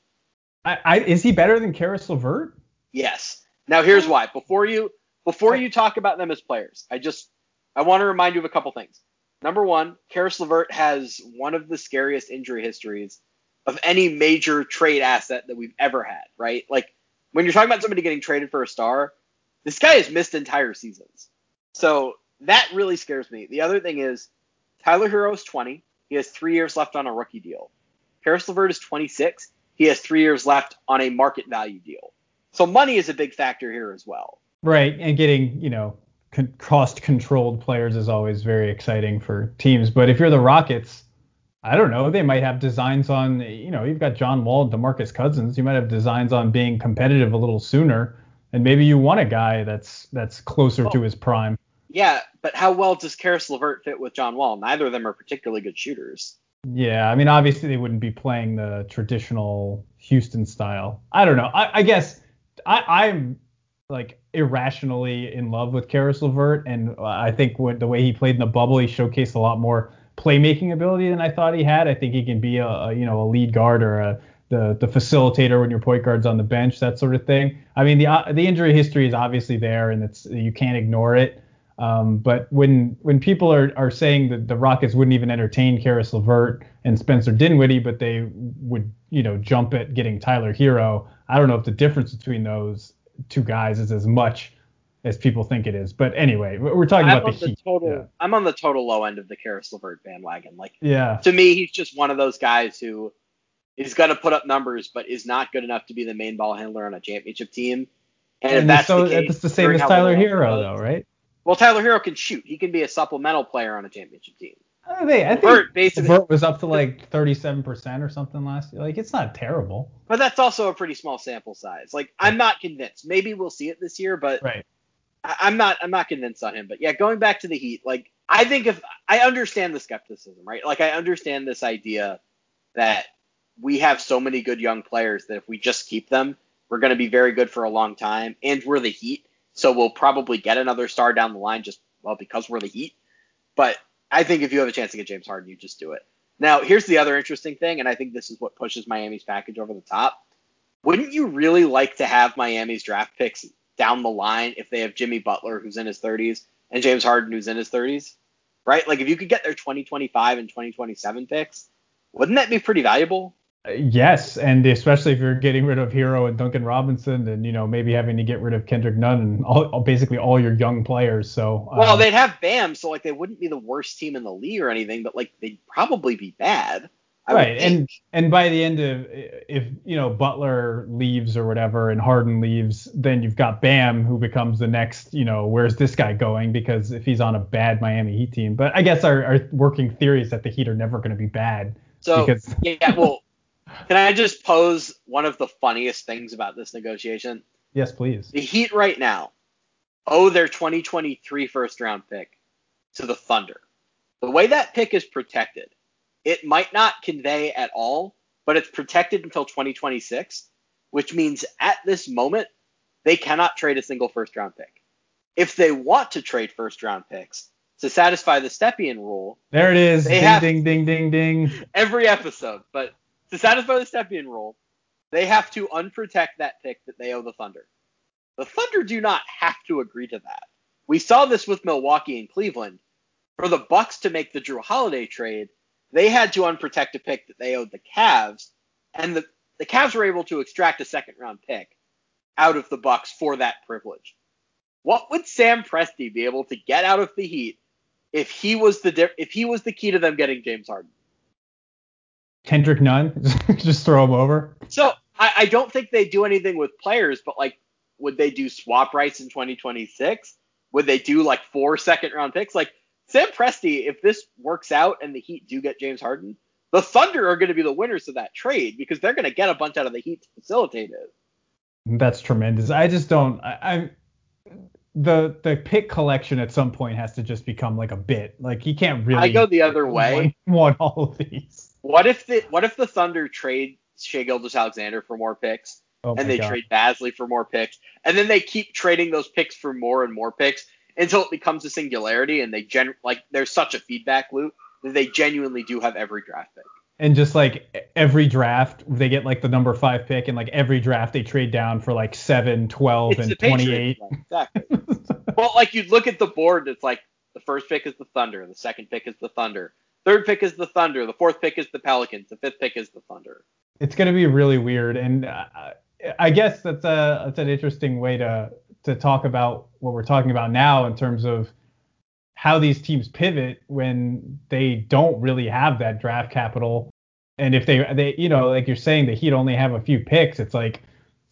I, I, is he better than Caris LeVert? Yes. Now here's oh. why. Before you before you talk about them as players, I just I want to remind you of a couple things. Number one, Caris LeVert has one of the scariest injury histories of any major trade asset that we've ever had, right? Like when you're talking about somebody getting traded for a star, this guy has missed entire seasons. So that really scares me. The other thing is Tyler Herro is 20. He has three years left on a rookie deal. Caris LeVert is 26 he has three years left on a market value deal. So money is a big factor here as well. Right, and getting you know con- cost-controlled players is always very exciting for teams. But if you're the Rockets, I don't know, they might have designs on you know you've got John Wall, and DeMarcus Cousins, you might have designs on being competitive a little sooner, and maybe you want a guy that's that's closer well, to his prime. Yeah, but how well does Caris LeVert fit with John Wall? Neither of them are particularly good shooters. Yeah, I mean, obviously they wouldn't be playing the traditional Houston style. I don't know. I, I guess I, I'm like irrationally in love with Caris LeVert, and I think when, the way he played in the bubble, he showcased a lot more playmaking ability than I thought he had. I think he can be a, a you know a lead guard or a the the facilitator when your point guard's on the bench, that sort of thing. I mean, the uh, the injury history is obviously there, and it's you can't ignore it. Um, but when when people are, are saying that the Rockets wouldn't even entertain Caris LeVert and Spencer Dinwiddie, but they would you know jump at getting Tyler Herro, I don't know if the difference between those two guys is as much as people think it is. But anyway, we're talking I'm about the, the Total, yeah. I'm on the total low end of the Caris LeVert bandwagon. Like, yeah, to me, he's just one of those guys who is going to put up numbers, but is not good enough to be the main ball handler on a championship team. And, and if that's so, the case, that's the same as Tyler Herro, though, right? Well, Tyler Herro can shoot. He can be a supplemental player on a championship team. I think, I think basically Bert was up to like 37% or something last year. Like it's not terrible. But that's also a pretty small sample size. Like I'm not convinced. Maybe we'll see it this year, but right. I, am not I'm not convinced on him. But yeah, going back to the Heat, like I think if I understand the skepticism, right? Like I understand this idea that we have so many good young players that if we just keep them, we're going to be very good for a long time, and we're the Heat, so we'll probably get another star down the line just well because we're the Heat. But I think if you have a chance to get James Harden, you just do it. Now, here's the other interesting thing, and I think this is what pushes Miami's package over the top. Wouldn't you really like to have Miami's draft picks down the line if they have Jimmy Butler, who's in his 30s, and James Harden, who's in his 30s? Right? Like, if you could get their 2025 and 2027 picks, wouldn't that be pretty valuable? Yes, and especially if you're getting rid of Herro and Duncan Robinson, and you know maybe having to get rid of Kendrick Nunn and all, basically all your young players. So um, well, they'd have Bam, so like they wouldn't be the worst team in the league or anything, but like they'd probably be bad. I right, and and by the end of if you know Butler leaves or whatever, and Harden leaves, then you've got Bam who becomes the next. You know, where's this guy going? Because if he's on a bad Miami Heat team, but I guess our, our working theory is that the Heat are never going to be bad. So because, yeah, well. Can I just pose one of the funniest things about this negotiation? Yes, please. The Heat right now owe their 2023 first round pick to the Thunder. The way that pick is protected, it might not convey at all, but it's protected until 2026, which means at this moment, they cannot trade a single first round pick. If they want to trade first round picks to satisfy the Stepien rule, there it is. Ding, ding, ding, ding, ding. Every episode, but to satisfy the Stepien rule, they have to unprotect that pick that they owe the Thunder. The Thunder do not have to agree to that. We saw this with Milwaukee and Cleveland. For the Bucks to make the Jrue Holiday trade, they had to unprotect a pick that they owed the Cavs, and the, the Cavs were able to extract a second round pick out of the Bucks for that privilege. What would Sam Presti be able to get out of the Heat if he was the if he was the key to them getting James Harden? Kendrick Nunn, just throw him over. So I, I don't think they do anything with players, but like, would they do swap rights in 2026? Would they do like four second round picks? Like Sam Presti, if this works out and the Heat do get James Harden, the Thunder are going to be the winners of that trade because they're going to get a bunch out of the Heat to facilitate it. That's tremendous. I just don't. I, I'm the the pick collection at some point has to just become like a bit. Like you can't really. I go the other way. Want all of these. What if the what if the Thunder trade Shai Gilgeous-Alexander for more picks, oh and they God. trade Bazley for more picks, and then they keep trading those picks for more and more picks until it becomes a singularity, and they gen like there's such a feedback loop that they genuinely do have every draft pick. And just like every draft, they get like the number five pick, and like every draft they trade down for like 7, 12, it's and 28. Exactly. well, like you look at the board, it's like the first pick is the Thunder, the second pick is the Thunder, Third pick is the Thunder. The fourth pick is the Pelicans. The fifth pick is the Thunder. It's going to be really weird, and uh, I guess that's a that's an interesting way to to talk about what we're talking about now in terms of how these teams pivot when they don't really have that draft capital, and if they they you know like you're saying the Heat only have a few picks, it's like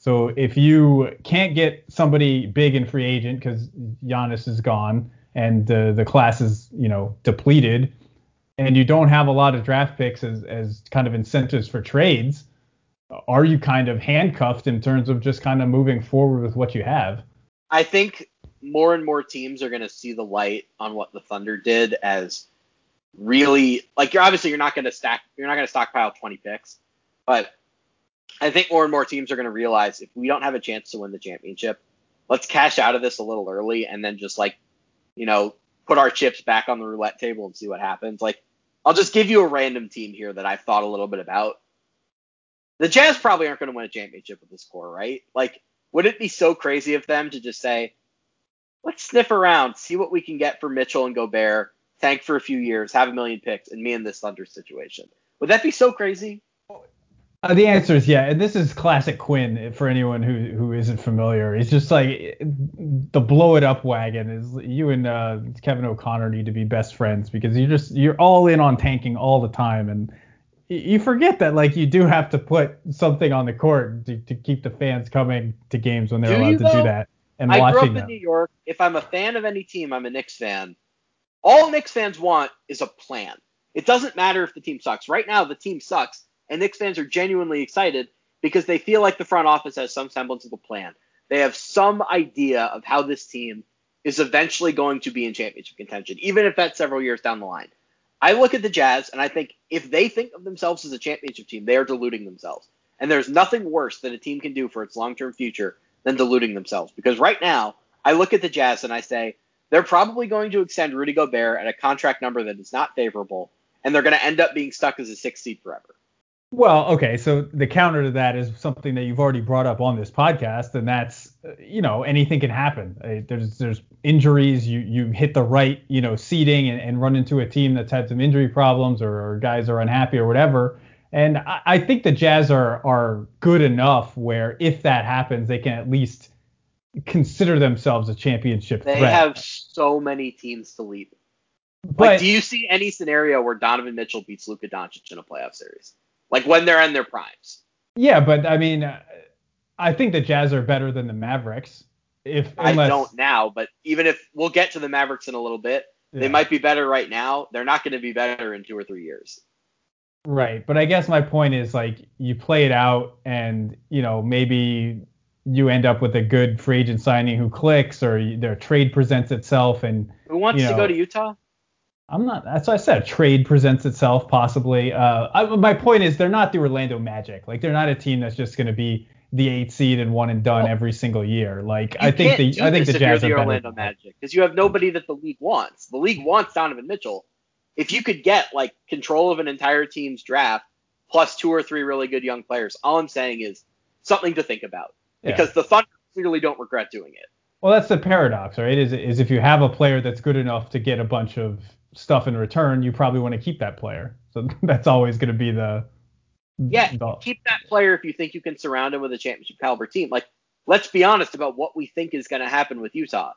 So if you can't get somebody big in free agent because Giannis is gone and the the class is you know depleted, and you don't have a lot of draft picks as as kind of incentives for trades, are you kind of handcuffed in terms of just kind of moving forward with what you have? I think more and more teams are going to see the light on what the Thunder did as really like you're obviously you're not going to stack you're not going to stockpile 20 picks, but I think more and more teams are going to realize if we don't have a chance to win the championship, let's cash out of this a little early and then just like, you know, put our chips back on the roulette table and see what happens. Like, I'll just give you a random team here that I've thought a little bit about. The Jazz probably aren't going to win a championship with this core, right? Like, would it be so crazy of them to just say, let's sniff around, see what we can get for Mitchell and Gobert, tank for a few years, have a million picks, and me in this Thunder situation? Would that be so crazy? Uh, the answer is yeah, and this is classic Quinn for anyone who who isn't familiar. It's just like the blow it up wagon is you and uh, Kevin O'Connor need to be best friends because you're just you're all in on tanking all the time and you forget that like you do have to put something on the court to, to keep the fans coming to games when they're do allowed to do that and I watching grew up them. in New York. If I'm a fan of any team, I'm a Knicks fan. All Knicks fans want is a plan. It doesn't matter if the team sucks. Right now, the team sucks and Knicks fans are genuinely excited because they feel like the front office has some semblance of a plan. They have some idea of how this team is eventually going to be in championship contention, even if that's several years down the line. I look at the Jazz and I think if they think of themselves as a championship team, they are deluding themselves. And there's nothing worse that a team can do for its long term future than deluding themselves. Because right now, I look at the Jazz and I say, they're probably going to extend Rudy Gobert at a contract number that is not favorable, and they're going to end up being stuck as a six seed forever. Well, okay, so the counter to that is something that you've already brought up on this podcast, and that's you know anything can happen. Uh, there's there's injuries. You you hit the right you know seating and, and run into a team that's had some injury problems or, or guys are unhappy or whatever. And I, I think the Jazz are are good enough where if that happens, they can at least consider themselves a championship they threat. have so many teams to leap. But like, do you see any scenario where Donovan Mitchell beats Luka Doncic in a playoff series? Like when they're in their primes. Yeah, but I mean, uh, I think the Jazz are better than the Mavericks. If unless, I don't now, but even if we'll get to the Mavericks in a little bit, yeah. they might be better right now. They're not going to be better in two or three years. Right, but I guess my point is like you play it out, and you know maybe you end up with a good free agent signing who clicks, or their trade presents itself, and who wants you know, to go to Utah? I'm not. That's what I said. Trade presents itself possibly. Uh, I, my point is they're not the Orlando Magic. Like they're not a team that's just going to be the eight seed and one and done well, every single year. Like I think the I think the Jazz the are Orlando better. Magic because you have nobody that the league wants. The league wants Donovan Mitchell. If you could get like control of an entire team's draft plus two or three really good young players, all I'm saying is something to think about yeah. because the Thunder clearly don't regret doing it. Well, that's the paradox, right? Is is if you have a player that's good enough to get a bunch of stuff in return, you probably want to keep that player. So that's always going to be the yeah. The, keep that player if you think you can surround him with a championship caliber team. Like, let's be honest about what we think is going to happen with Utah.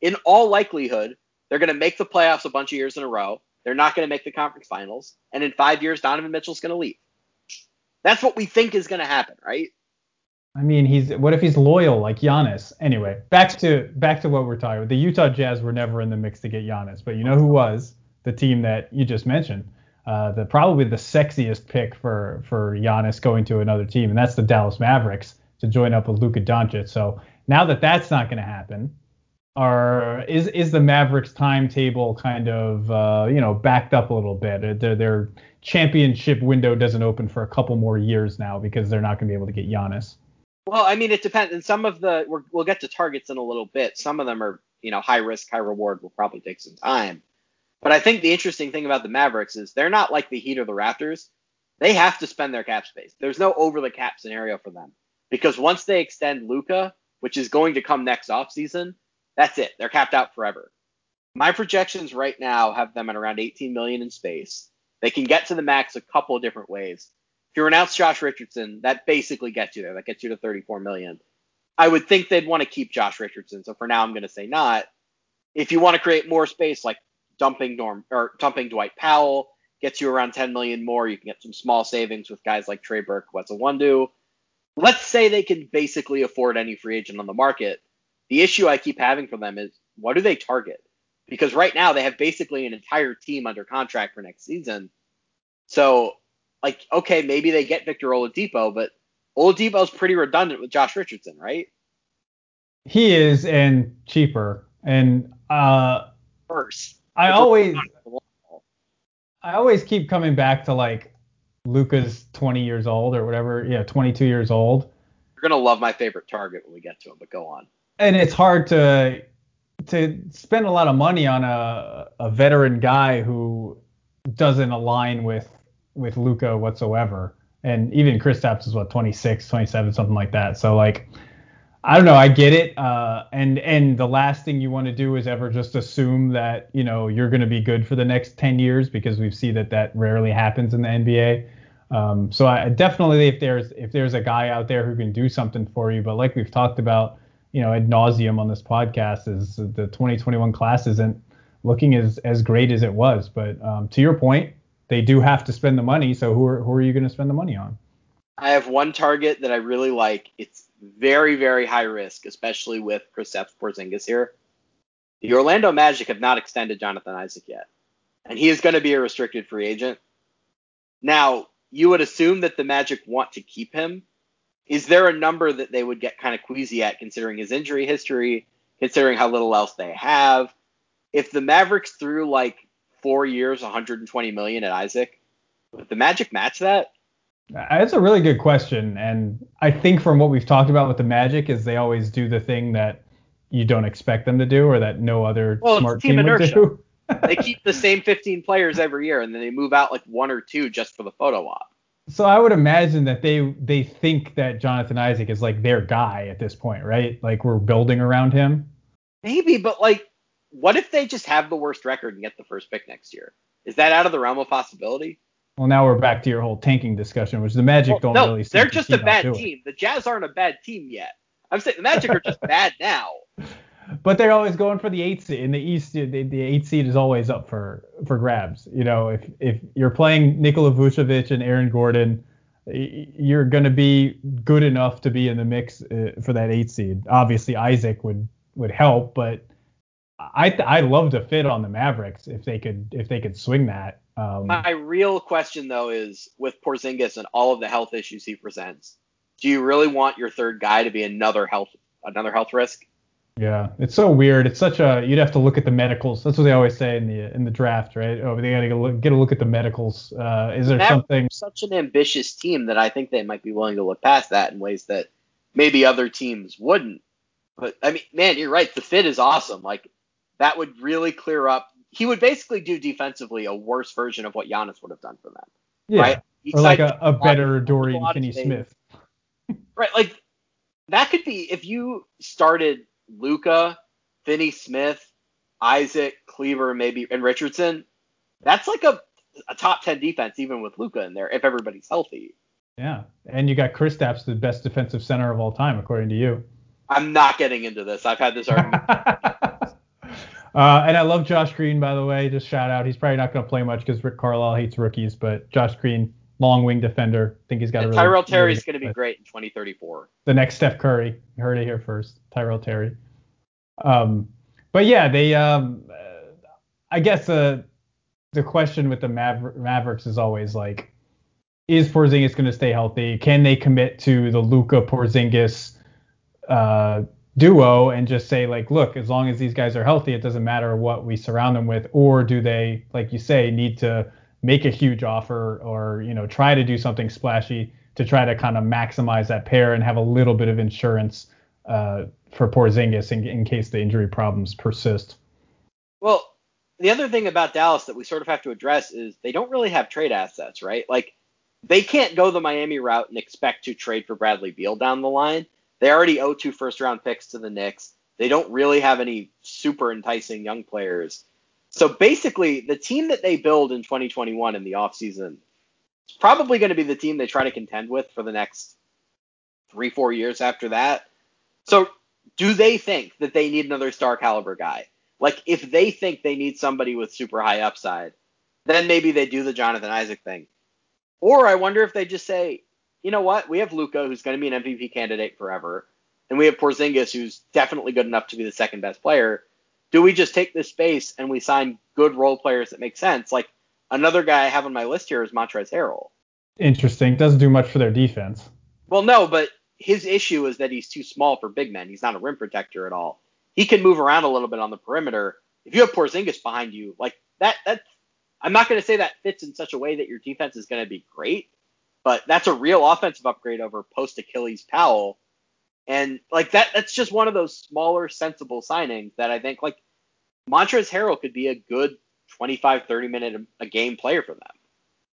In all likelihood, they're going to make the playoffs a bunch of years in a row. They're not going to make the conference finals, and in five years, Donovan Mitchell's going to leave. That's what we think is going to happen, right? I mean, he's what if he's loyal like Giannis? Anyway, back to back to what we're talking about. The Utah Jazz were never in the mix to get Giannis, but you know who was? The team that you just mentioned. Uh, the probably the sexiest pick for for Giannis going to another team, and that's the Dallas Mavericks to join up with Luka Doncic. So now that that's not going to happen, are is is the Mavericks timetable kind of uh, you know backed up a little bit? Their, their championship window doesn't open for a couple more years now because they're not going to be able to get Giannis. Well, I mean, it depends. And some of the we will get to targets in a little bit. Some of them are, you know, high risk, high reward. Will probably take some time. But I think the interesting thing about the Mavericks is they're not like the Heat or the Raptors. They have to spend their cap space. There's no over the cap scenario for them because once they extend Luka, which is going to come next offseason, that's it. They're capped out forever. My projections right now have them at around 18 million in space. They can get to the max a couple of different ways If you renounce Josh Richardson, that basically gets you there. That gets you to 34 million. I would think they'd want to keep Josh Richardson. So for now, I'm going to say not. If you want to create more space, like dumping Norm or dumping Dwight Powell, gets you around 10 million more. You can get some small savings with guys like Trey Burke, a Wondu. let's say they can basically afford any free agent on the market. The issue I keep having for them is what do they target? Because right now they have basically an entire team under contract for next season. So, like, okay, maybe they get Victor Oladipo, but Oladipo's pretty redundant with Josh Richardson, right? He is, and cheaper. And uh, first, I always, I always keep coming back to like Luka's 20 years old or whatever, yeah, 22 years old. You're gonna love my favorite target when we get to him, but go on. And it's hard to to spend a lot of money on a a veteran guy who doesn't align with with Luka whatsoever. And even Kristaps is what 26, 27, something like that. So like I don't know. I get it. Uh, and and the last thing you want to do is ever just assume that you know you're going to be good for the next 10 years because we see that that rarely happens in the NBA. Um, so I definitely, if there's if there's a guy out there who can do something for you, but like we've talked about, you know, ad nauseum on this podcast, is the 2021 class isn't looking as as great as it was. But um, to your point, they do have to spend the money. So who are who are you going to spend the money on? I have one target that I really like. It's very very high risk, especially with Kristaps Porzingis here. The Orlando Magic have not extended Jonathan Isaac yet, and he is going to be a restricted free agent. Now, you would assume that the Magic want to keep him. Is there a number that they would get kind of queasy at considering his injury history, considering how little else they have? If the Mavericks threw like four years, 120 million at Isaac, would the Magic match that? Uh, That's a really good question, and I think from what we've talked about with the Magic is they always do the thing that you don't expect them to do or that no other well, smart team, team would do they keep the same 15 players every year, and then they move out like one or two just for the photo op. So I would imagine that they they think that Jonathan Isaac is like their guy at this point, right? Like we're building around him. Maybe, but like, what if they just have the worst record and get the first pick next year? Is that out of the realm of possibility? Well, now we're back to your whole tanking discussion, which the Magic well, don't no, really. They're just a bad team. The Jazz aren't a bad team yet. I'm saying the Magic are just bad now but they're always going for the eight seed. In the East, the, the eight seed is always up for for grabs. You know, if if you're playing Nikola Vucevic and Aaron Gordon, you're going to be good enough to be in the mix uh, for that eight seed. Obviously, Isaac would would help, but I I love to fit on the Mavericks if they could if they could swing that. Um, My real question though is with Porzingis and all of the health issues he presents, do you really want your third guy to be another health another health risk? Yeah, it's so weird. It's such a you'd have to look at the medicals. That's what they always say in the in the draft, right? Oh, they got to look, get a look at the medicals. Uh, is there something? Such an ambitious team that I think they might be willing to look past that in ways that maybe other teams wouldn't. But I mean, man, you're right. The fit is awesome. Like that would really clear up. He would basically do defensively a worse version of what Giannis would have done for them. Yeah, right? or like a, a better Dorian Finney-Smith. right, like that could be if you started Luka, Finney Smith, Isaac, Kleber, maybe and Richardson, that's like a, a top ten defense even with Luka in there if everybody's healthy. Yeah, and you got Chris Kristaps, the best defensive center of all time according to you. I'm not getting into this. I've had this argument. uh, and I love Josh Green, by the way. Just shout out. He's probably not going to play much because Rick Carlisle hates rookies, but Josh Green, long wing defender. I think he's got and a really, Tyrell Terry's really going to be great in 2034. The next Steph Curry. You heard it here first. Tyrell Terry. Um, but yeah, they. Um, I guess uh, the question with the Maver- Mavericks is always like, is Porzingis going to stay healthy? Can they commit to the Luka Porzingis uh, duo and just say like, look, as long as these guys are healthy, it doesn't matter what we surround them with, or do they, like you say, need to make a huge offer or you know try to do something splashy to try to kind of maximize that pair and have a little bit of insurance uh, for Porzingis in, in case the injury problems persist. Well, the other thing about Dallas that we sort of have to address is they don't really have trade assets, right? Like they can't go the Miami route and expect to trade for Bradley Beal down the line. They already owe two first round picks to the Knicks. They don't really have any super enticing young players. So basically, the team that they build in 2021 in the offseason is probably going to be the team they try to contend with for the next three, four years after that. So do they think that they need another star caliber guy? Like if they think they need somebody with super high upside, then maybe they do the Jonathan Isaac thing. Or I wonder if they just say, you know what? We have Luka, who's going to be an MVP candidate forever, and we have Porzingis, who's definitely good enough to be the second best player. Do we just take this space and we sign good role players that make sense? Like another guy I have on my list here is Montrezl Harrell. Interesting. Doesn't do much for their defense. Well, no, but his issue is that he's too small for big men. He's not a rim protector at all. He can move around a little bit on the perimeter. If you have Porzingis behind you, like that, that I'm not going to say that fits in such a way that your defense is going to be great, but that's a real offensive upgrade over post Achilles Powell. And like that, that's just one of those smaller, sensible signings that I think like Montrezl Harrell could be a good 25, 30 minute a game player for them.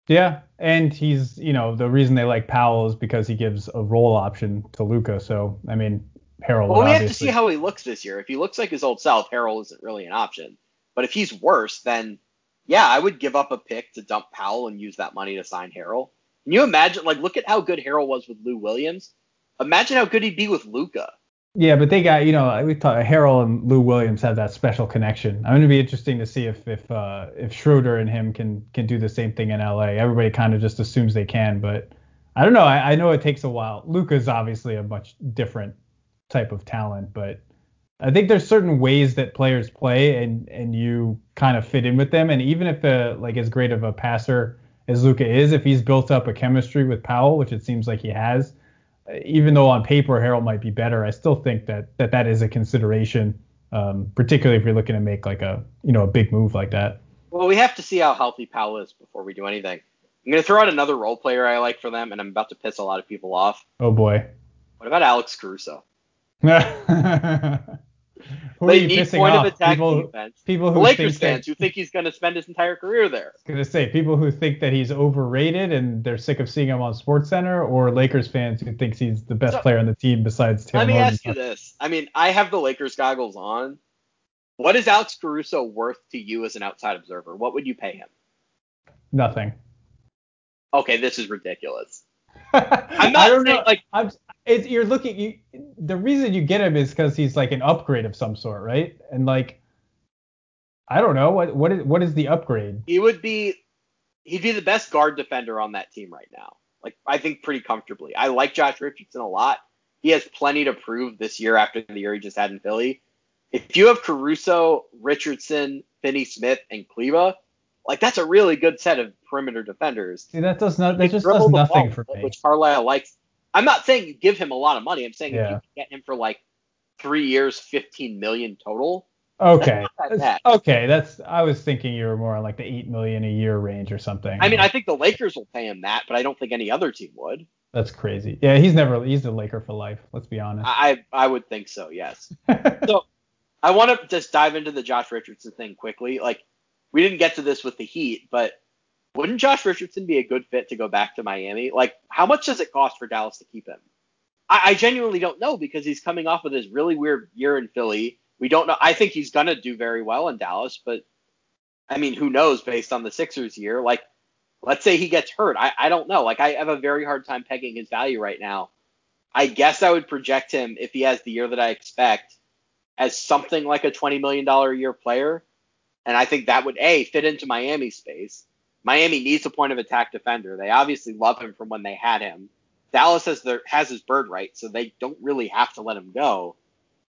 Yeah, and he's you know the reason they like Powell is because he gives a role option to Luka. So I mean Harrell. Well, we have to see how he looks this year. If he looks like his old self, Harrell isn't really an option. But if he's worse, then yeah, I would give up a pick to dump Powell and use that money to sign Harrell. Can you imagine? Like, look at how good Harrell was with Lou Williams. Imagine how good he'd be with Luka. Yeah, but they got you know we talked Harrell and Lou Williams have that special connection. I'm going to be interesting to see if if uh, if Schroeder and him can can do the same thing in LA. Everybody kind of just assumes they can, but I don't know. I, I know it takes a while. Luka's obviously a much different type of talent, but I think there's certain ways that players play and and you kind of fit in with them. And even if a, like as great of a passer as Luka is, if he's built up a chemistry with Powell, which it seems like he has even though on paper Harrell might be better, I still think that that, that is a consideration, um, particularly if you're looking to make like a you know a big move like that. Well, we have to see how healthy Powell is before we do anything. I'm going to throw out another role player I like for them, and I'm about to piss a lot of people off. Oh boy. What about Alex Caruso? Who they need point off? of attack people, defense. People who Lakers fans that, who think he's going to spend his entire career there. I was going to say people who think that he's overrated and they're sick of seeing him on Sports Center, or Lakers fans who thinks he's the best so, player on the team besides Tim. Let me ask you this: I mean, I have the Lakers goggles on. What is Alex Caruso worth to you as an outside observer? What would you pay him? Nothing. Okay, this is ridiculous. I'm not I don't saying, know. like I'm, it's, you're looking. You, the reason you get him is because he's like an upgrade of some sort, right? And like, I don't know what what is what is the upgrade? He would be, he'd be the best guard defender on that team right now. Like I think pretty comfortably. I like Josh Richardson a lot. He has plenty to prove this year after the year he just had in Philly. If you have Caruso, Richardson, Finney Smith, and Kleber, like that's a really good set of perimeter defenders. See, that does not that just does nothing ball, for me. Which Carlisle likes. I'm not saying you give him a lot of money. I'm saying yeah. if you get him for like three years, 15 million total. Okay. That's okay. That's I was thinking you were more on like the eight million a year range or something. I mean, I think the Lakers will pay him that, but I don't think any other team would. That's crazy. Yeah, he's never he's a Laker for life. Let's be honest. I I would think so. Yes. so I want to just dive into the Josh Richardson thing quickly. Like we didn't get to this with the Heat, but wouldn't Josh Richardson be a good fit to go back to Miami? Like, how much does it cost for Dallas to keep him? I, I genuinely don't know because he's coming off of this really weird year in Philly. We don't know. I think he's gonna do very well in Dallas, but I mean, who knows based on the Sixers year? Like, let's say he gets hurt. I, I don't know. Like, I have a very hard time pegging his value right now. I guess I would project him if he has the year that I expect as something like a $20 million a year player. And I think that would A, fit into Miami's space. Miami needs a point of attack defender. They obviously love him from when they had him. Dallas has their has his bird right, so they don't really have to let him go.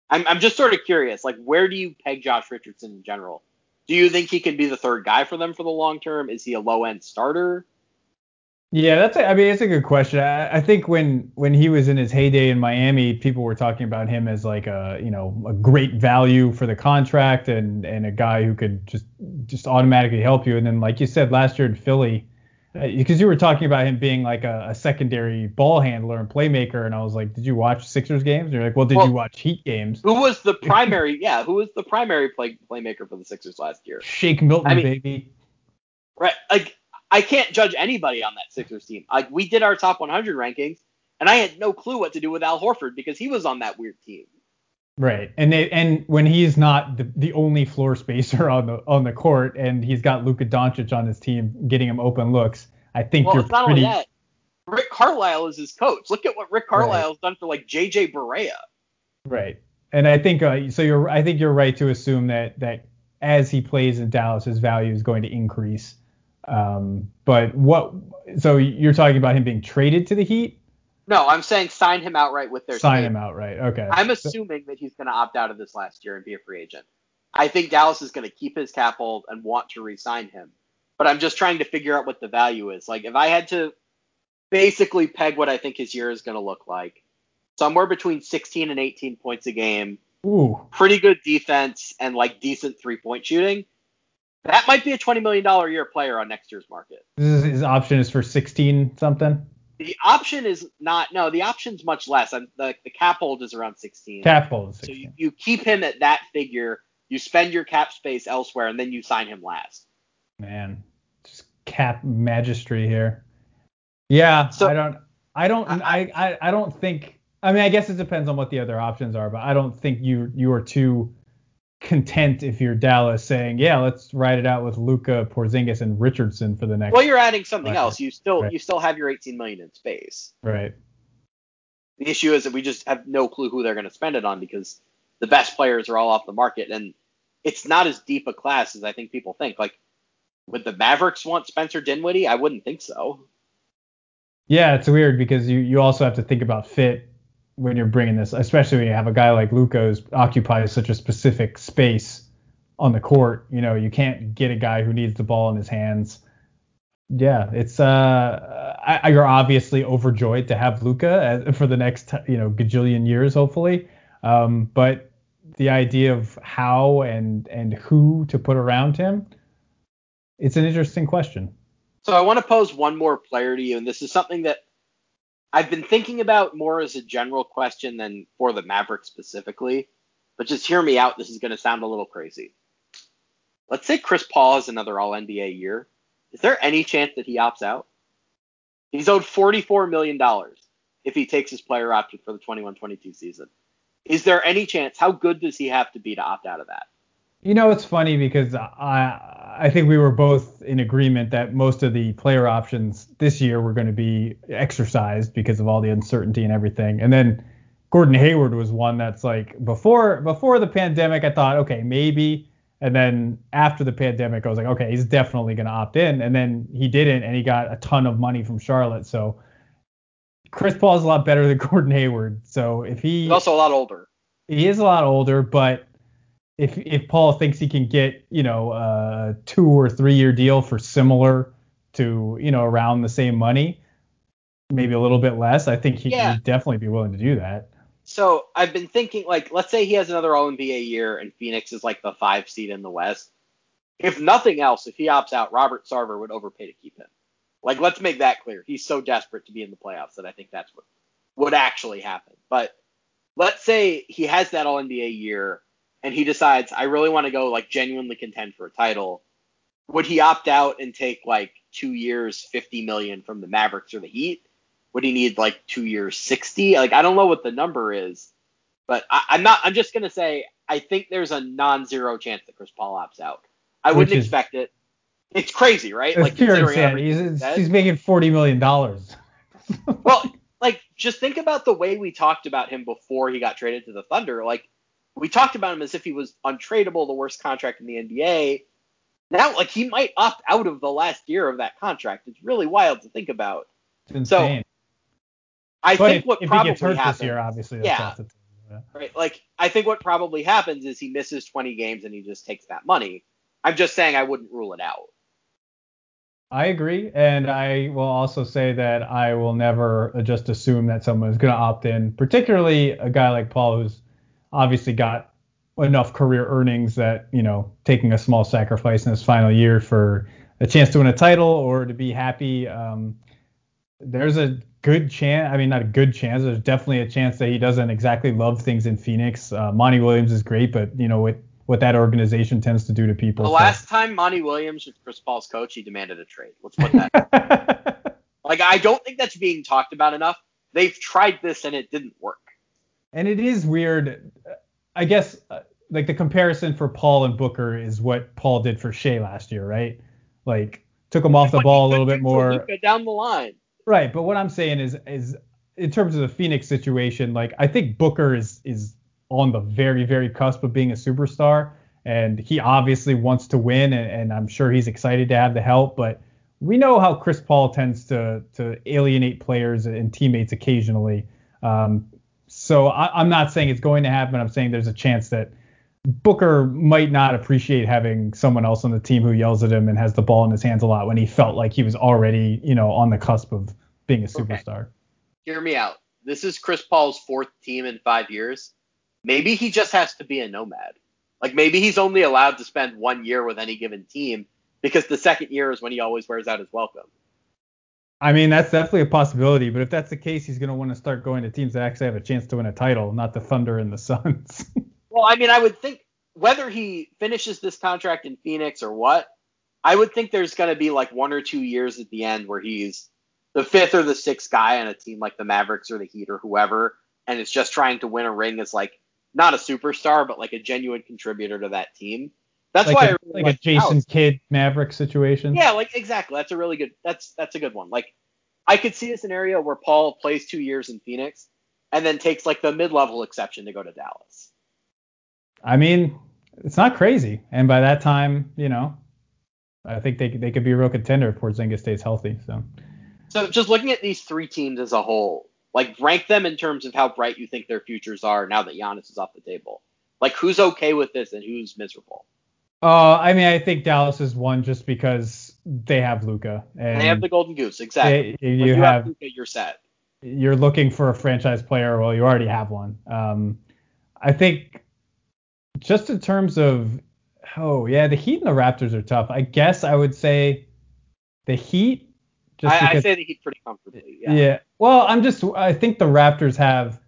I'm I'm just sort of curious, like where do you peg Josh Richardson in general? Do you think he can be the third guy for them for the long term? Is he a low end starter? Yeah, that's. A, I mean, it's a good question. I, I, think when when he was in his heyday in Miami, people were talking about him as like a you know a great value for the contract and and a guy who could just just automatically help you. And then like you said last year in Philly, because uh, you were talking about him being like a, a, secondary ball handler and playmaker, and I was like, did you watch Sixers games? And you're like, well, did well, you watch Heat games? Who was the primary? yeah, who was the primary play, playmaker for the Sixers last year? Shake Milton, I mean, baby. Right, like I can't judge anybody on that Sixers team. Like we did our top 100 rankings, and I had no clue what to do with Al Horford because he was on that weird team. Right, and they, and when he's not the, the only floor spacer on the on the court, and he's got Luka Doncic on his team getting him open looks, I think well, you're it's not pretty. Only that. Rick Carlisle is his coach. Look at what Rick Carlisle's right. done for like JJ Barea. Right, and I think uh, so. You're I think you're right to assume that that as he plays in Dallas, his value is going to increase. Um, but what So you're talking about him being traded to the Heat? No, I'm saying sign him outright with their sign trade. him outright. Okay. I'm assuming that he's going to opt out of this last year and be a free agent. I think Dallas is going to keep his cap hold and want to re-sign him. But I'm just trying to figure out what the value is. Like if I had to basically peg what I think his year is going to look like, somewhere between 16 and 18 points a game, Ooh. pretty good defense and like decent three-point shooting. That might be a $20 million a year player on next year's market. This is, his option is for 16 something. The option is not no. The option's much less. I'm, the the cap hold is around 16. Cap hold is So 16. you, you keep him at that figure. You spend your cap space elsewhere, and then you sign him last. Man, just cap magistry here. Yeah, So- I don't, I don't, I, I, I don't think. I mean, I guess it depends on what the other options are, but I don't think you you are too content if you're Dallas saying, yeah, let's ride it out with Luka, Porzingis, and Richardson for the next. Well, you're adding something else. You still Right. you still have your 18 million in space. right. The issue is that we just have no clue who they're going to spend it on because the best players are all off the market, and it's not as deep a class as I think people think. Like, would the Mavericks want Spencer Dinwiddie? I wouldn't think so. Yeah, it's weird because you you also have to think about fit when you're bringing this, especially when you have a guy like Luka who occupies such a specific space on the court. You know, you can't get a guy who needs the ball in his hands. Yeah, it's uh, I, you're obviously overjoyed to have Luka for the next you know gajillion years, hopefully. Um, but the idea of how and and who to put around him, it's an interesting question. So I want to pose one more player to you, and this is something that I've been thinking about more as a general question than for the Mavericks specifically. But just hear me out. This is going to sound a little crazy. Let's say Chris Paul has another All NBA year. Is there any chance that he opts out? He's owed $44 million if he takes his player option for the 21-22 season. Is there any chance? How good does he have to be to opt out of that? You know, it's funny because I I think we were both in agreement that most of the player options this year were going to be exercised because of all the uncertainty and everything. And then Gordon Hayward was one that's like before before the pandemic I thought okay maybe and then after the pandemic I was like okay he's definitely going to opt in and then he didn't and he got a ton of money from Charlotte. So Chris Paul's a lot better than Gordon Hayward. So if he He's also a lot older. he is a lot older, but if if Paul thinks he can get you know a two or three year deal for similar to you know around the same money, maybe a little bit less, I think he Yeah. would definitely be willing to do that. So I've been thinking, like, let's say he has another All NBA year and Phoenix is like the five seed in the West. If nothing else, if he opts out, Robert Sarver would overpay to keep him. Like, let's make that clear. He's so desperate to be in the playoffs that I think that's what would actually happen. But let's say he has that All NBA year and he decides, I really want to go like genuinely contend for a title. Would he opt out and take like two years, fifty million from the Mavericks or the Heat? Would he need like two years, sixty? Like I don't know what the number is, but I, I'm not. I'm just gonna say I think there's a non-zero chance that Chris Paul opts out. I Which wouldn't is- expect it. It's crazy, right? It's like pure insanity. He's, he's making forty million dollars. Well, like just think about the way we talked about him before he got traded to the Thunder. Like we talked about him as if he was untradeable, the worst contract in the NBA. Now, like he might opt out of the last year of that contract. It's really wild to think about. It's So, insane. I but think if, what if he probably gets hurt happens, this year, obviously Yeah. Yeah. right? Like I think what probably happens is he misses 20 games and he just takes that money. I'm just saying I wouldn't rule it out. I agree, and I will also say that I will never uh, just assume that someone is going to opt in, particularly a guy like Paul, who's obviously got enough career earnings that you know taking a small sacrifice in his final year for a chance to win a title or to be happy. Um, there's a good chance. I mean, not a good chance. There's definitely a chance that he doesn't exactly love things in Phoenix. Uh, Monty Williams is great, but you know what what that organization tends to do to people. The so- last time Monty Williams was Chris Paul's coach, he demanded a trade. Let's put that. like I don't think that's being talked about enough. They've tried this and it didn't work. And it is weird. I guess uh, like the comparison for Paul and Booker is what Paul did for Shai last year, right? Like took him off the ball a little bit more. Down the line. Right, but what I'm saying is is in terms of the Phoenix situation, like I think Booker is is on the very very cusp of being a superstar, and he obviously wants to win, and, and I'm sure he's excited to have the help. But we know how Chris Paul tends to to alienate players and teammates occasionally. Um, so I, am not saying it's going to happen. I'm saying there's a chance that Booker might not appreciate having someone else on the team who yells at him and has the ball in his hands a lot when he felt like he was already, you know, on the cusp of being a superstar. Okay. Hear me out. This is Chris Paul's fourth team in five years. Maybe he just has to be a nomad. Like maybe he's only allowed to spend one year with any given team because the second year is when he always wears out his welcome. I mean, that's definitely a possibility, but if that's the case, he's going to want to start going to teams that actually have a chance to win a title, not the Thunder and the Suns. well, I mean, I would think whether he finishes this contract in Phoenix or what, I would think there's going to be like one or two years at the end where he's the fifth or the sixth guy on a team like the Mavericks or the Heat or whoever, and it's just trying to win a ring as like not a superstar, but like a genuine contributor to that team. That's like why a, really like, like a Jason Kidd Maverick situation. Yeah, like exactly. That's a really good. That's that's a good one. Like I could see a scenario where Paul plays two years in Phoenix and then takes like the mid-level exception to go to Dallas. I mean, it's not crazy, and by that time, you know, I think they they could be a real contender if Porzingis stays healthy. So. So just looking at these three teams as a whole, like rank them in terms of how bright you think their futures are now that Giannis is off the table. Like who's okay with this and who's miserable? Uh, I mean, I think Dallas is one just because they have Luka. And they have the Golden Goose, exactly. They, you, you, have, have Luka, you're set. You're looking for a franchise player. Well, you already have one. Um, I think just in terms of, oh yeah, the Heat and the Raptors are tough. I guess I would say the Heat. Just I, because, I say the Heat pretty comfortably. Yeah. Yeah. Well, I'm just. I think the Raptors have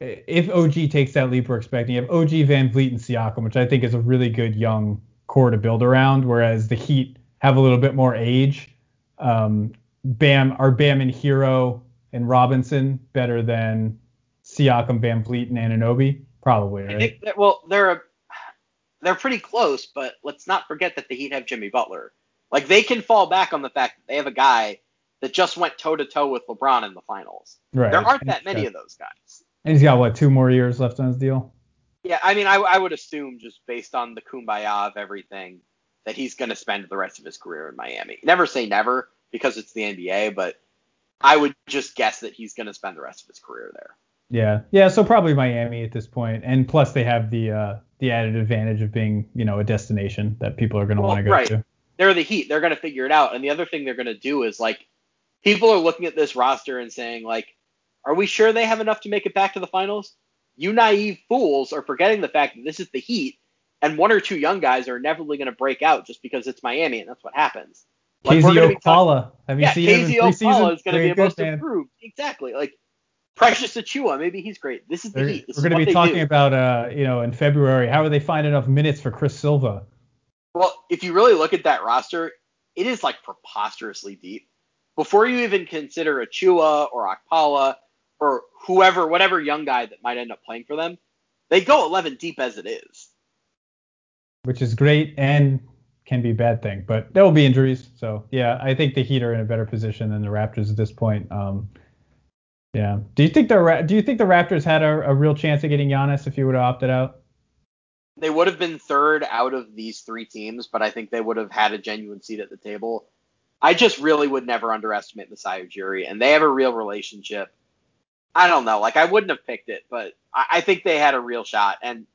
if OG takes that leap we're expecting, you have OG Van VanVleet and Siakam, which I think is a really good young core to build around, whereas the Heat have a little bit more age. Um, Bam are Bam and Herro and Robinson better than Siakam, VanVleet, and Anunoby? Probably, right? I think that, well, they're a, they're pretty close, but let's not forget that the Heat have Jimmy Butler. Like they can fall back on the fact that they have a guy that just went toe to toe with LeBron in the finals. Right. There aren't that many of those guys. And he's got what two more years left on his deal. Yeah, I mean, I, I would assume just based on the kumbaya of everything that he's going to spend the rest of his career in Miami. Never say never because it's the NBA, but I would just guess that he's going to spend the rest of his career there. Yeah, yeah. So probably Miami at this point, and plus they have the uh, the added advantage of being you know a destination that people are going to well, want to go right. to. They're the Heat. They're going to figure it out. And the other thing they're going to do is like people are looking at this roster and saying like are we sure they have enough to make it back to the finals? You naive fools are forgetting the fact that this is the Heat, and one or two young guys are inevitably going to break out just because it's Miami, and that's what happens. Like, KZ Okpala. Have you yeah, seen KZ him in Okpala is going to be a most man. improved. Exactly. Like Precious Achiuwa, maybe he's great. This is the They're, Heat. This we're going to be talking do. about, uh, you know, in February, how are they find enough minutes for Chris Silva? Well, if you really look at that roster, it is like preposterously deep. Before you even consider Achiuwa or Okpala or whoever, whatever young guy that might end up playing for them, they go 11 deep as it is. Which is great and can be a bad thing, but there will be injuries. So yeah, I think the Heat are in a better position than the Raptors at this point. Um, yeah. Do you think the Do you think the Raptors had a, a real chance of getting Giannis if he would have opted out? They would have been third out of these three teams, but I think they would have had a genuine seat at the table. I just really would never underestimate Masai Ujiri, and they have a real relationship. I don't know. Like I wouldn't have picked it, but I, I think they had a real shot. And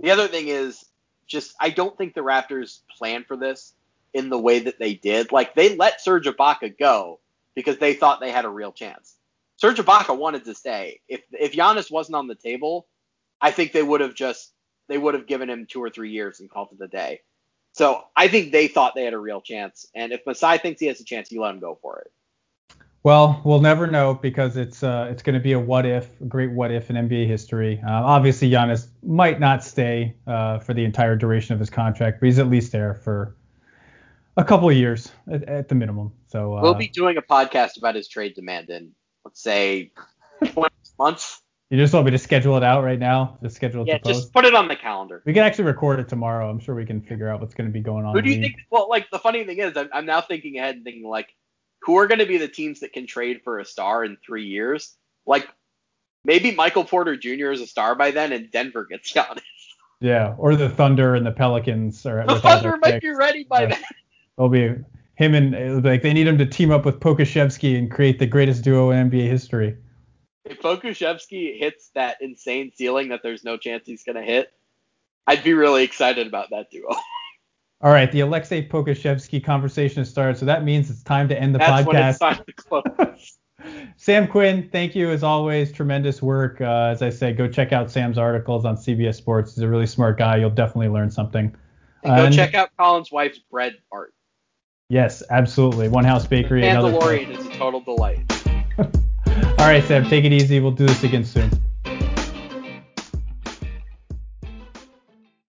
the other thing is just I don't think the Raptors planned for this in the way that they did. Like they let Serge Ibaka go because they thought they had a real chance. Serge Ibaka wanted to stay. If if Giannis wasn't on the table, I think they would have just they would have given him two or three years and called it a day. So I think they thought they had a real chance. And if Masai thinks he has a chance, you let him go for it. Well, we'll never know because it's uh, it's going to be a what if, a great what if in NBA history. Uh, obviously, Giannis might not stay uh, for the entire duration of his contract, but he's at least there for a couple of years at, at the minimum. So uh, we'll be doing a podcast about his trade demand in let's say 20 months. You just want me to schedule it out right now? Just schedule it yeah, just put it on the calendar. We can actually record it tomorrow. I'm sure we can figure out what's going to be going on. Who do you think? Well, like the funny thing is, I'm, I'm now thinking ahead and thinking like who are going to be the teams that can trade for a star in three years? Like maybe Michael Porter Jr. is a star by then, and Denver gets Giannis. Yeah, or the Thunder and the Pelicans are. The Thunder might picks. be ready by uh, then. They'll be. him and like they need him to team up with Pokusevski and create the greatest duo in NBA history. If Pokusevski hits that insane ceiling that there's no chance he's gonna hit, I'd be really excited about that duo. All right, the Alexei Pokusevski conversation has started, so that means it's time to end the That's podcast. When it's time to close. Sam Quinn, thank you as always. Tremendous work. Uh, as I said, go check out Sam's articles on CBS Sports. He's a really smart guy. You'll definitely learn something. And go and, check out Colin's wife's bread art. Yes, absolutely. One House Bakery. The Mandalorian is a total delight. All right, Sam, take it easy. We'll do this again soon.